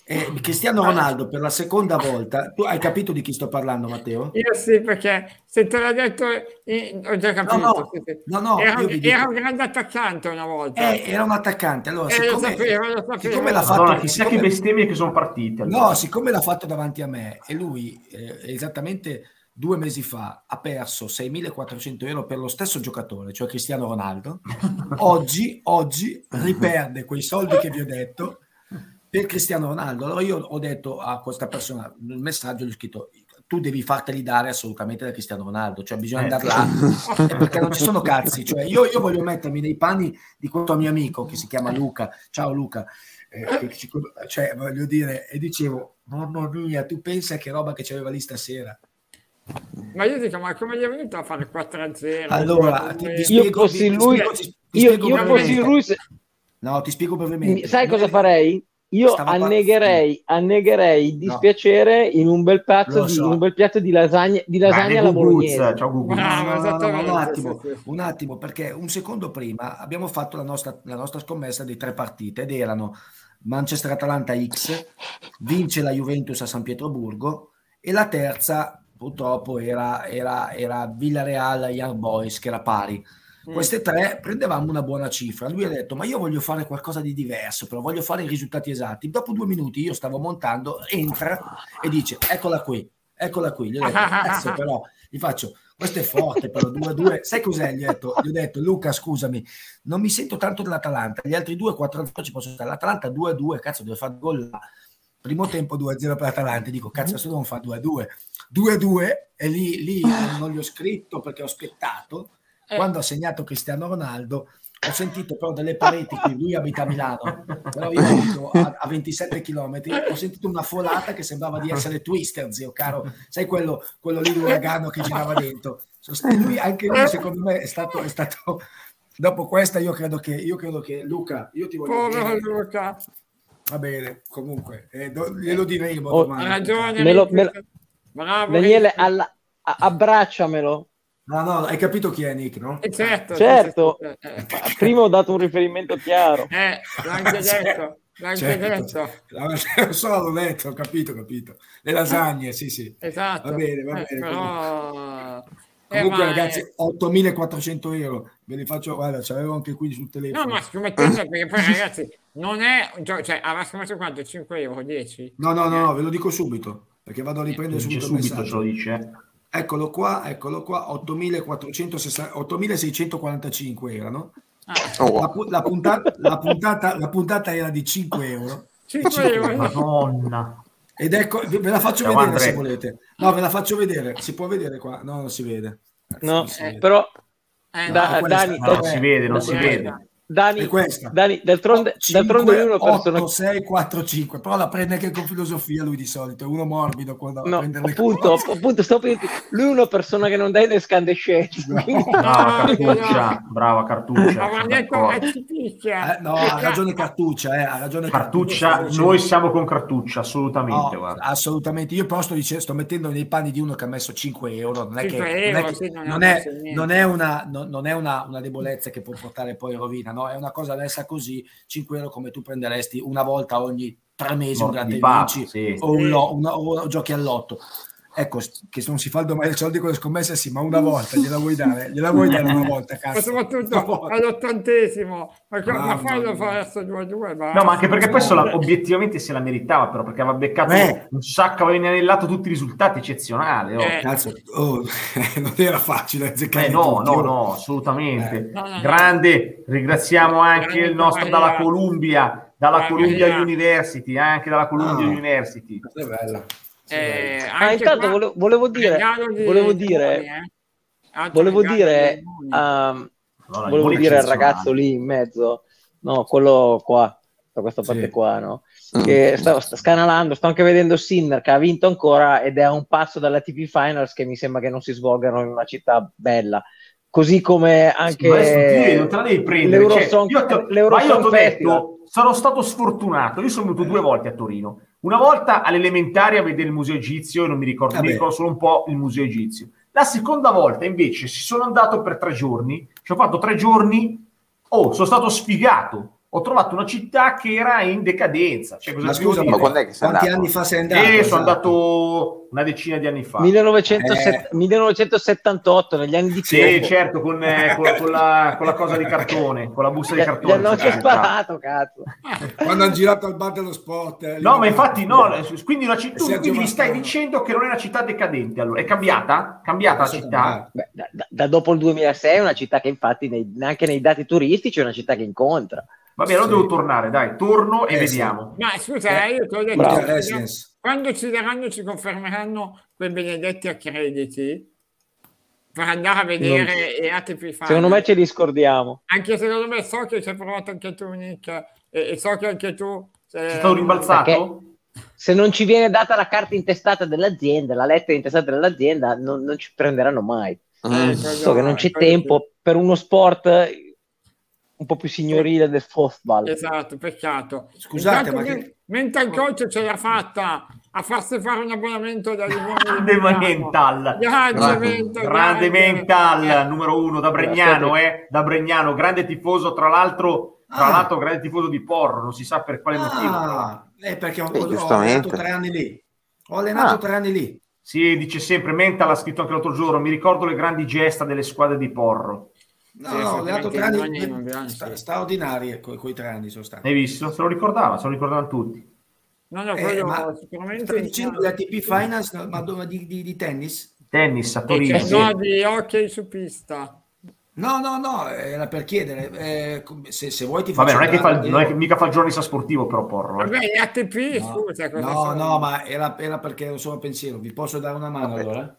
eh, Cristiano Ronaldo per la seconda volta, tu hai capito di chi sto parlando Matteo? Io sì, perché se te l'ha detto eh, ho già capito. No, no, no, no era, era, un grande attaccante una volta. Eh, era un attaccante, allora eh, siccome, lo sapevo, lo sapevo. siccome l'ha fatto... Allora, chissà siccome... che bestemmie che sono partite. Allora. No, siccome l'ha fatto davanti a me e lui eh, esattamente due mesi fa ha perso 6.400 euro per lo stesso giocatore, cioè Cristiano Ronaldo, oggi, oggi riperde quei soldi che vi ho detto per Cristiano Ronaldo. Allora io ho detto a questa persona, nel messaggio gli ho scritto tu devi farteli dare assolutamente da Cristiano Ronaldo, cioè bisogna eh. andare là, perché non ci sono cazzi, cioè io, io, voglio mettermi nei panni di questo mio amico che si chiama Luca, ciao Luca, eh, ci, cioè voglio dire, e dicevo, mamma mia, tu pensa che roba che c'aveva lì stasera. Ma io dico, ma come gli è venuto a fare 4-0? Allora, ti, ti spiego, io fossi lui, io, io fossi lui se... No, ti spiego brevemente. Sai cosa farei? Io annegherei, annegherei il dispiacere no. in, un bel so. di, un bel piatto di lasagna, di lasagna alla bolognese. Ciao, no, no, no, un attimo, un attimo, perché un secondo prima abbiamo fatto la nostra, la nostra scommessa di tre partite ed erano Manchester-Atalanta X, vince la Juventus a San Pietroburgo e la terza purtroppo era, era, era Villareal Young Boys che era pari. Queste tre prendevamo una buona cifra. Lui ha detto: Ma io voglio fare qualcosa di diverso, però voglio fare i risultati esatti. Dopo due minuti io stavo montando, entra e dice: Eccola qui, eccola qui. Gli ho detto: Cazzo, però gli faccio. Questo è forte, però 2-2. Sai cos'è? Gli ho, detto, gli ho detto, Luca, scusami, non mi sento tanto dell'Atalanta. Gli altri due 4-0 ci possono stare. L'Atalanta 2-2, cazzo, deve fare gol Primo tempo 2-0 per l'Atalanta. Dico, cazzo, adesso devono fare 2-2. 2-2 e lì, lì non gli ho scritto perché ho aspettato eh. Quando ha segnato Cristiano Ronaldo, ho sentito però delle pareti qui, lui abita a Milano, però io abito a, a 27 km, ho sentito una folata che sembrava di essere Twister, zio caro, sai quello, quello lì l'uragano che girava dentro. Lui, anche lui secondo me è stato, è stato dopo questa io credo che, io credo che Luca, io ti voglio Povero Luca. Va bene, comunque, eh, do, glielo diremo oh, domani. ragione. Me lo, me lo... Bravo, Daniele, alla, abbracciamelo. No, no, hai capito chi è Nick, no? Eh certo. certo. Eh, eh. Prima ho dato un riferimento chiaro. Eh, l'ho anche detto. L'ho anche certo. detto. Lo so, l'ho letto, ho capito, ho capito. Le lasagne, sì, sì. Esatto. Va bene, va eh, bene. Però... Comunque, eh, ragazzi, è... 8400 euro ve li faccio, guarda, ce l'avevo anche qui sul telefono. No, ma scommettendo perché poi, ragazzi, non è cioè, avrà scommesso quanto? 5 euro, 10? No, no, no, no, ve lo dico subito perché vado a riprendere subito, subito, ce lo dice. Eccolo qua, eccolo qua, 8.645 erano. Ah. Oh. La, la, puntata, la, puntata, la puntata era di 5 euro. 5 euro. Madonna. Ed ecco, ve la faccio Ciao, vedere Andrea. se volete. No, ve la faccio vedere. Si può vedere qua? No, non si vede. No, si vede. però... Eh, da, no, Dani, no, non si vede, non si vede. Dani, Dani d'altronde, 5, d'altronde lui è una persona 8, 6, 4, 5 però la prende anche con filosofia lui di solito è uno morbido quando no, appunto, appunto sto per lui è una persona che non dà in escandescenze no. brava Cartuccia brava Cartuccia eh, no ha ragione Cartuccia eh, ha ragione Cartuccia, Cartuccia noi siamo con Cartuccia assolutamente no, assolutamente. Io però sto, dicendo, sto mettendo nei panni di uno che ha messo 5 euro non è che non è, che, non è, non è una, non è una, una debolezza che può portare poi in rovina no? È una cosa messa così, 5 euro come tu prenderesti una volta ogni tre mesi un vinci sì. o, un lo, una, o giochi all'otto ecco, che non si fa il domani soldi con le scommesse, sì, ma una volta gliela vuoi dare, gliela vuoi dare una volta, cazzo. soprattutto all'ottantesimo, ma, ma fallo fare adesso 2-2. No, ma anche perché poi la, obiettivamente se la meritava, però, perché aveva beccato eh. un sacco, aveva inenellato tutti i risultati eccezionali. Oh. Eh. Cazzo, oh, non era facile eh, no, no, no, assolutamente. Eh. No, no, Grande, ringraziamo anche Grande il nostro dalla Columbia, dalla Columbia University, anche dalla Columbia University. È bella. Eh, ah, intanto volevo, volevo dire, volevo dire, eh? volevo dire, um, no, volevo dire al ragazzo lì in mezzo, no, quello qua, da questa parte sì. qua, no? Che sta, sta scanalando, sto anche vedendo Sinner che ha vinto ancora ed è a un passo dalla TP Finals che mi sembra che non si svolgano in una città bella così come anche sì, non te la devi prendere cioè, io, ma io ti ho detto sono stato sfortunato. Io sono venuto due volte a Torino. Una volta all'elementare a vedere il museo egizio non mi ricordo, mi ricordo solo un po' il museo egizio. La seconda volta invece si sono andato per tre giorni, ci ho fatto tre giorni, oh, sono stato sfigato, ho trovato una città che era in decadenza. Cioè, ma scusa, ma quando è che sei quanti andato? anni fa sei andato? Eh, esatto. sono andato una decina di anni fa. 19set- eh. 1978, negli anni di Sì, tempo. certo, con, eh, con, con, la, con, la, cosa di cartone, con la busta di cartone. Gli hanno sparato, cazzo. Quando hanno girato al bar dello sport. Eh, no, ma infatti no, quindi, una città, quindi mi stai dicendo che non è una città decadente, allora. È cambiata? Cambiata la città? Beh, da, da, dopo il 2006 è una città che infatti nei, neanche nei dati turistici è una città che incontra. Va bene, allora devo tornare, dai, torno e eh, vediamo. Ma scusa, eh, io ti ho detto, eh, quando ci daranno, ci confermeranno quei benedetti accrediti per andare a vedere non... e ATP Finals. Secondo me ce li scordiamo. Anche secondo me so che ci hai provato anche tu, Nick, e, e so che anche tu... Sei stato rimbalzato? Perché se non ci viene data la carta intestata dell'azienda, la lettera intestata dell'azienda, non, non ci prenderanno mai. Mm. so che non c'è tempo per uno sport un po' più signorile del football. Esatto, peccato. Scusate, Intanto, ma che... Mental Coach ce l'ha fatta a farsi fare un abbonamento da Grande Mental. Grande, mental, grande mental, numero uno da Bregnano, eh, da Bregnano, grande tifoso, tra l'altro, tra ah. l'altro grande tifoso di Porro, non si sa per quale motivo. Ah, eh, perché ho, ho, allenato tre anni lì. Ho allenato ah. tre anni lì. Sì, dice sempre Mental, ha scritto anche l'altro giorno, mi ricordo le grandi gesta delle squadre di Porro. No, sì, no, ho dato tre anni, anni sta, straordinarie quei, quei tre anni sono stati. Hai visto? Se lo ricordava, se lo ricordavano tutti. No, no, eh, ma sicuramente... Stai dicendo la TP Finance, ma dove, di, di, di, tennis? Tennis a Torino. Sì. No, di hockey su pista. No, no, no, era per chiedere eh, se, se, vuoi ti Vabbè, non è, che fa, non è che mica fa il giornalista sportivo però porro. Eh. Vabbè, ATP, no, scusa. No, no, ma era, era perché non sono pensiero. Vi posso dare una mano Vabbè. allora?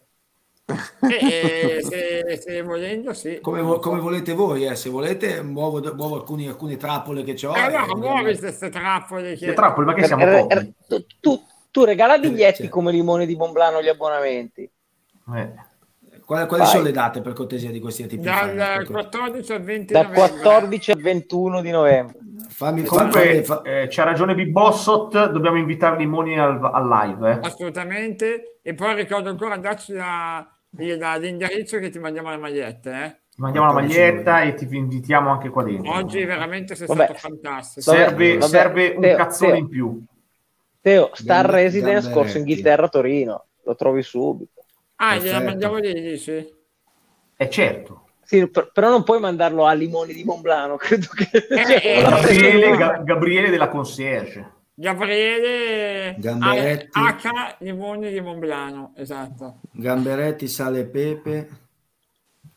Eh, se, se, volendo, sì. Come, come volete voi, eh. se volete, muovo, muovo alcuni, alcune trappole che ho. Eh, no, muovi queste trappole. Che... trappole, ma che siamo er, er, tu, tu, regala biglietti cioè. come limone di Monblano gli abbonamenti. Eh. Quali, quali sono le date per cortesia di questi tipi? Dal 14 al 20 Dal 14 al 21 di novembre. Fammi, Comunque, fammi, eh, c'ha ragione Big Bossot, dobbiamo invitare Limoni al, al live. Eh. Assolutamente. E poi ricordo ancora darci la l'indirizzo che ti mandiamo le magliette. Eh? Ti mandiamo la maglietta e ti invitiamo anche qua dentro. Oggi veramente sei vabbè, stato fantastico. Serve, vabbè, serve un Teo, cazzone Teo. in più. Teo, Star Gambe, Residence, Corso Inghilterra, Torino. Lo trovi subito. Ah, Perfetto. gliela mandiamo lì, dici? Eh certo. Sì, per, però non puoi mandarlo a Limoni di Monblano, credo che... Eh, eh, Gabriele, Ga- Gabriele della Concierge. Gabriele Gamberetti. H. Limoni di Monblano, esatto. Gamberetti, sale e pepe.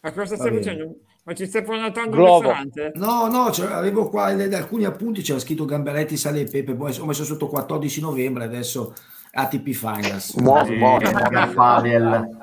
Ma cosa stai facendo? Ma ci stai prenotando un ristorante? No, no, cioè, avevo qua in alcuni appunti c'era scritto Gamberetti, sale e pepe, poi ho messo sotto 14 novembre, adesso ATP Finals. Buono. Edgar Pavel.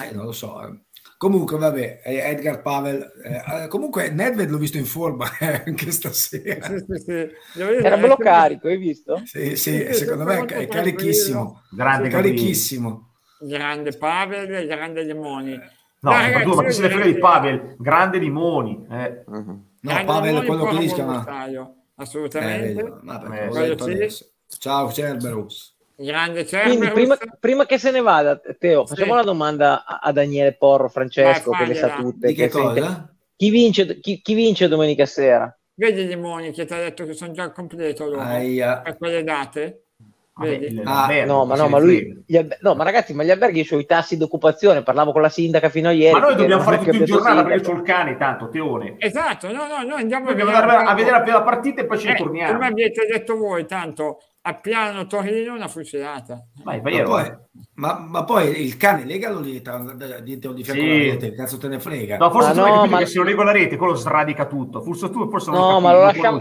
Eh, non lo so. Comunque, vabbè, eh, Edgar Pavel. eh, eh, comunque, Nedved l'ho visto in forma eh, anche stasera. Sì, sì, sì. Era bello carico, hai visto? Sì, sì, Sì, secondo me è carichissimo. Grande carichissimo. Grande Pavel, grande Limoni. No, Dai, ma tu, ma chi ragazzi, se ne frega di Pavel? Grande Limoni. Eh. Mhm. No, Grande Pavel è quello che lì si chiama. Eh, Assolutamente. vabbè, Eh, adesso. Ciao Cerberus. Grande Quindi Cerberus. prima, prima che se ne vada, Teo, Sì. facciamo una domanda a, a Daniele Porro, Francesco, Vai, che le sa tutte. Di che cosa? Chi vince, chi, chi vince domenica sera? Vedi Limoni che ti ha detto che sono già al completo loro Aia. per quelle date? Vabbè, Vedi? Ah, No, ma no, ma lui, albe- no, ma ragazzi, ma gli alberghi sono i tassi di occupazione. Parlavo con la sindaca fino a ieri. Ma noi dobbiamo fare tutto il cambiato giornale perché c'ho il cane, tanto, Teone. Esatto, no, no, noi andiamo andare a vedere la, la partita e poi ci Eh, ritorniamo. come avete detto voi, tanto a piano Torino una fucilata. Ma ero. poi, ma, ma poi il cane legalo dietro, dietro di fianco Sì. alla rete, cazzo te ne frega? No, forse Ma tu no, ma- che se lo reggo la rete, quello sradica tutto. Forse tu forse non No, lo ma lo lasciamo.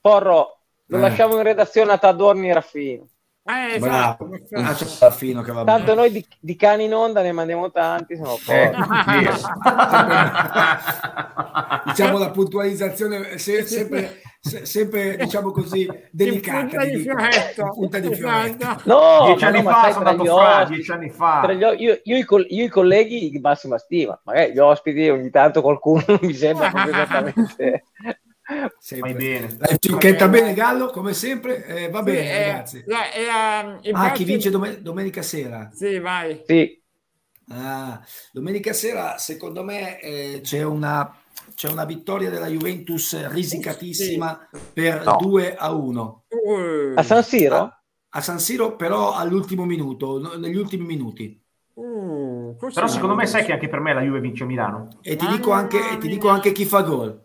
Porro, lo Eh. lasciamo in redazione a Tadorni e Raffino. Eh, esatto, Bravo. Ah, c'è Raffino che va bene. Tanto noi di, di cani in onda ne mandiamo tanti. Sono Eh, diciamo la puntualizzazione se- sempre, se- sempre diciamo così delicata di fioretto. Punta di fioretto. No, dieci anni no, fa sono andato fra, dieci anni fa. tra gli o- io, io i col- io i colleghi di massima stima, magari gli ospiti ogni tanto qualcuno mi sembra proprio esattamente. Sempre. Vai bene. Dai, Cinquetta bene Gallo come sempre eh, va Sì, bene eh, ragazzi la- e, um, i ah chi vince dom- domenica sera Sì, vai. Sì, Ah, domenica sera, secondo me, eh, c'è, una, c'è una vittoria della Juventus risicatissima per No. 2 a 1 Uh, a San Siro? a, a San Siro, però all'ultimo minuto, negli ultimi minuti. così. Però secondo me sai che anche per me la Juve vince a Milano. E ti, dico anche, e ti dico mia. anche chi fa gol,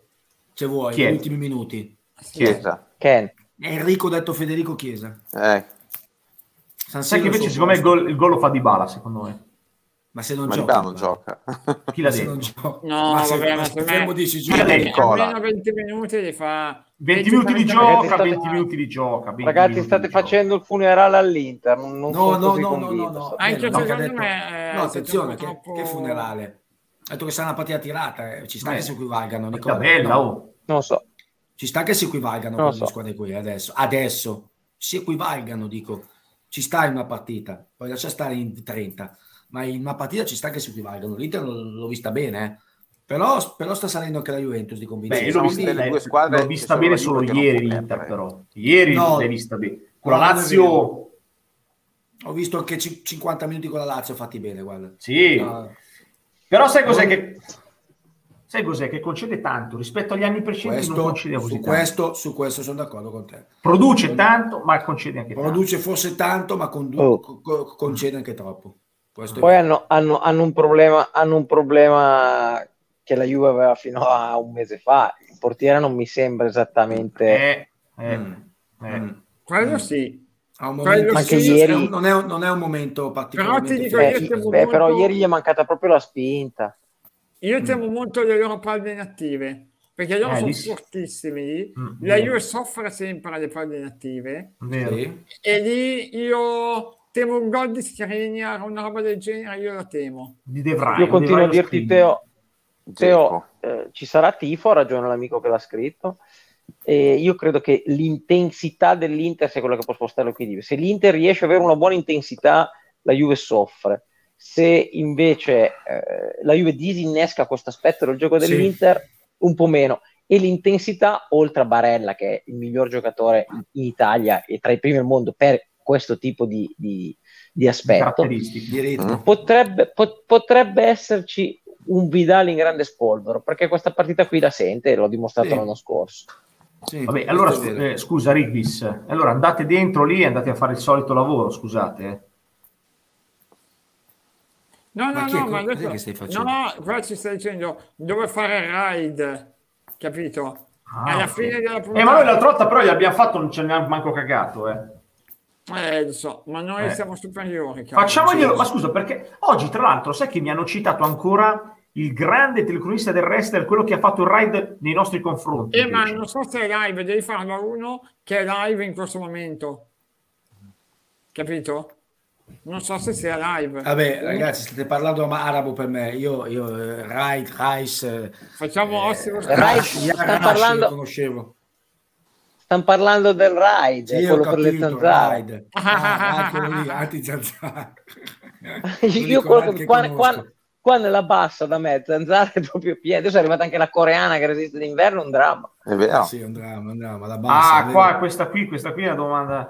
se vuoi, negli ultimi minuti. Chiesa. Ken. Enrico detto Federico Chiesa. Eh, San Sai che Siro invece secondo me il gol, il gol lo fa di bala, secondo me. Ma se non ma gioca, non gioca. Chi l'ha se detto? non gioca. No, ma se, vabbè, ma se fermo me- dici Chi l'ha giuro, detto? Nicola. almeno 20 minuti li fa 20 minuti di 30 gioca, state- 20 minuti di gioca. 20 Ragazzi, state facendo il funerale all'Inter. Non, non No, sono no, così no, no, no, no. Anche no, secondo detto- me, eh, no, siete attenzione, che, troppo- che funerale. Ha detto che sarà una partita tirata, eh, ci sta Beh, che si equivalgano. Nicola. bella, oh. Non so. Ci sta che si equivalgano Non lo quelle so. squadre qui adesso. Adesso si equivalgano, dico. Ci sta in una partita, poi lascia stare in 30, ma in una partita ci sta che si equivalgano. L'Inter l'ho vista bene, eh. però, però sta salendo anche la Juventus di Beh, convinzione. io l'ho vista, delle due squadre l'ho vista bene solo ieri l'Inter, però. Ieri No. l'hai vista bene. Con la Lazio, Ho visto anche ci- 50 minuti con la Lazio fatti bene, guarda. sì. No, Però sai cos'è Non- che... Sai cos'è? Che concede tanto. Rispetto agli anni precedenti non questo, concede così su, tanto. questo, su questo sono d'accordo con te. Produce tanto, ma concede anche tanto. Produce forse tanto, ma condu- Oh. co- concede anche troppo. Questo è Poi vero. hanno, hanno- hanno un problema, hanno un problema che la Juve aveva fino a un mese fa. Il portiere non mi sembra esattamente. Eh, eh, Mm. eh. Mm. Quello Mm. sì. Momento- Anche sì, ieri- è non, è, un- non è un momento particolarmente dico io felice. stiamo beh, però molto- ieri gli è mancata proprio la spinta. Io Mm. temo molto le loro palle inattive, perché loro Eh, sono lì fortissimi. Mm, La. Juve soffre sempre alle palle inattive Vero. E lì io temo un gol di Skriniar, una roba del genere, io la temo. Di De Vrij, Io continuo a dirti. Teo. Teo eh, ci sarà tifo, ha ragione l'amico che l'ha scritto. E io credo che l'intensità dell'Inter sia quello che può spostare l'equilibrio. Se l'Inter riesce ad avere una buona intensità, la Juve soffre. Se invece eh, la Juve disinnesca questo aspetto del gioco Sì. dell'Inter, un po' meno. E l'intensità, oltre a Barella, che è il miglior giocatore in Italia e tra i primi al mondo per questo tipo di, di- di aspetto, ritmo. potrebbe, pot- potrebbe esserci un Vidal in grande spolvero perché questa partita qui la sente e l'ho dimostrato Sì. l'anno scorso. Sì, Vabbè, allora eh, scusa Rigvis, allora andate dentro lì e andate a fare il solito lavoro, scusate. eh. No, Ma no, chi è no, ma adesso, che stai facendo? no, qua ci stai dicendo dove fare il ride, capito? Ah, alla okay. fine della puntata. Eh, ma noi l'altra volta però gli abbiamo fatto, non ce ne ha manco cagato, eh. Eh, lo so, ma noi eh. siamo superiori. Facciamoglielo, ma scusa, perché oggi, tra l'altro, sai che mi hanno citato ancora il grande telecronista del wrestler, quello che ha fatto il ride nei nostri confronti. Eh, ma non so se è live, devi farlo a uno che è live in questo momento. Capito? Non so se sia live. Vabbè, ragazzi, state parlando arabo per me. Io, io uh, Ride, Rice. Facciamo eh, Ossimo. Rice, sta parlando... conoscevo. Stanno parlando del ride, sì, quello per le zanzare. Ah, ah, lì, anti-zanzare. io quello che, quando, quando, qua nella bassa da me, zanzare doppio piede. Adesso è arrivata anche la coreana che resiste d'inverno, un dramma. È vero. Sì, un dramma, un dramma. La bassa, ah, qua, questa qui, questa qui è una domanda.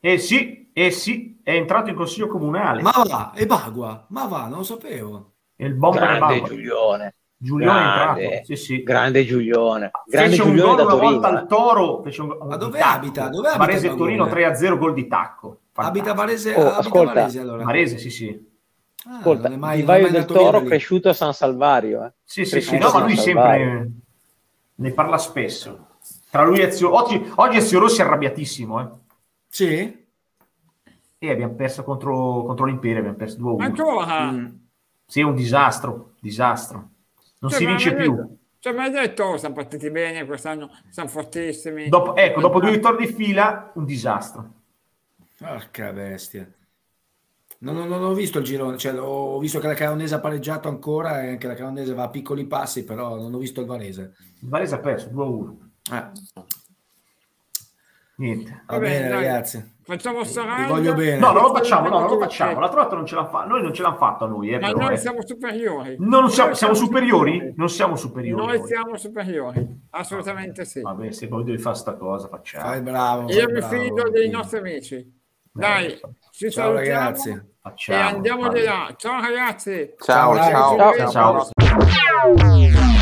Eh sì, eh sì, è entrato in consiglio comunale. Ma va, e Bagua, ma va, non lo sapevo. È il bomber Grande Giulione. Giulione grande, è entrato, sì, sì. Grande Giulione. Grande fece Giulione un gol una volta al Toro. Fece un, un Ma dove abita? Dove abita? Varese Torino 3-0, gol di tacco. Fantastico. Abita Varese, oh, abita ascolta. Varese allora. Varese, sì, sì. Ah, Ascolta, mai, il Vaio del Toro lì. cresciuto a San Salvario. Eh. Sì, sì, sì, no, ma lui sempre ne parla spesso. Tra lui e Zio... Oggi, oggi Zio Rossi è arrabbiatissimo, eh. Sì? E abbiamo perso contro, contro l'Imperio, abbiamo perso 2-1. Ancora? Mm. Sì, è un disastro, disastro. Non cioè, si vince più. Detto, cioè, mi hai detto, oh, siamo partiti bene quest'anno, siamo fortissimi. Dopo, ecco, dopo due vittorie di fila, un disastro. Porca bestia. Non, non, non, ho visto il girone, cioè, ho visto che la Caronese ha pareggiato ancora e anche la Caronese va a piccoli passi, però non ho visto il Varese. Il Varese ha perso 2-1. Eh. Niente. Va, Va bene, bene ragazzi. Facciamo Saranda. voglio bene. No, non lo facciamo, no, non lo facciamo. L'altra volta non ce l'ha fatto. Noi non ce l'hanno fatto a noi. Eh, Ma però, noi eh. siamo superiori. Non siamo, siamo superiori? Non siamo superiori. Noi siamo superiori. Assolutamente sì. Vabbè, se poi devi fare sta cosa, facciamo. Fai bravo. Io mi fido dei nostri amici. Dai, ci ciao ragazzi. Facciamo, e andiamo di là. Ciao ragazzi. ciao. ciao. ciao. ciao. ciao.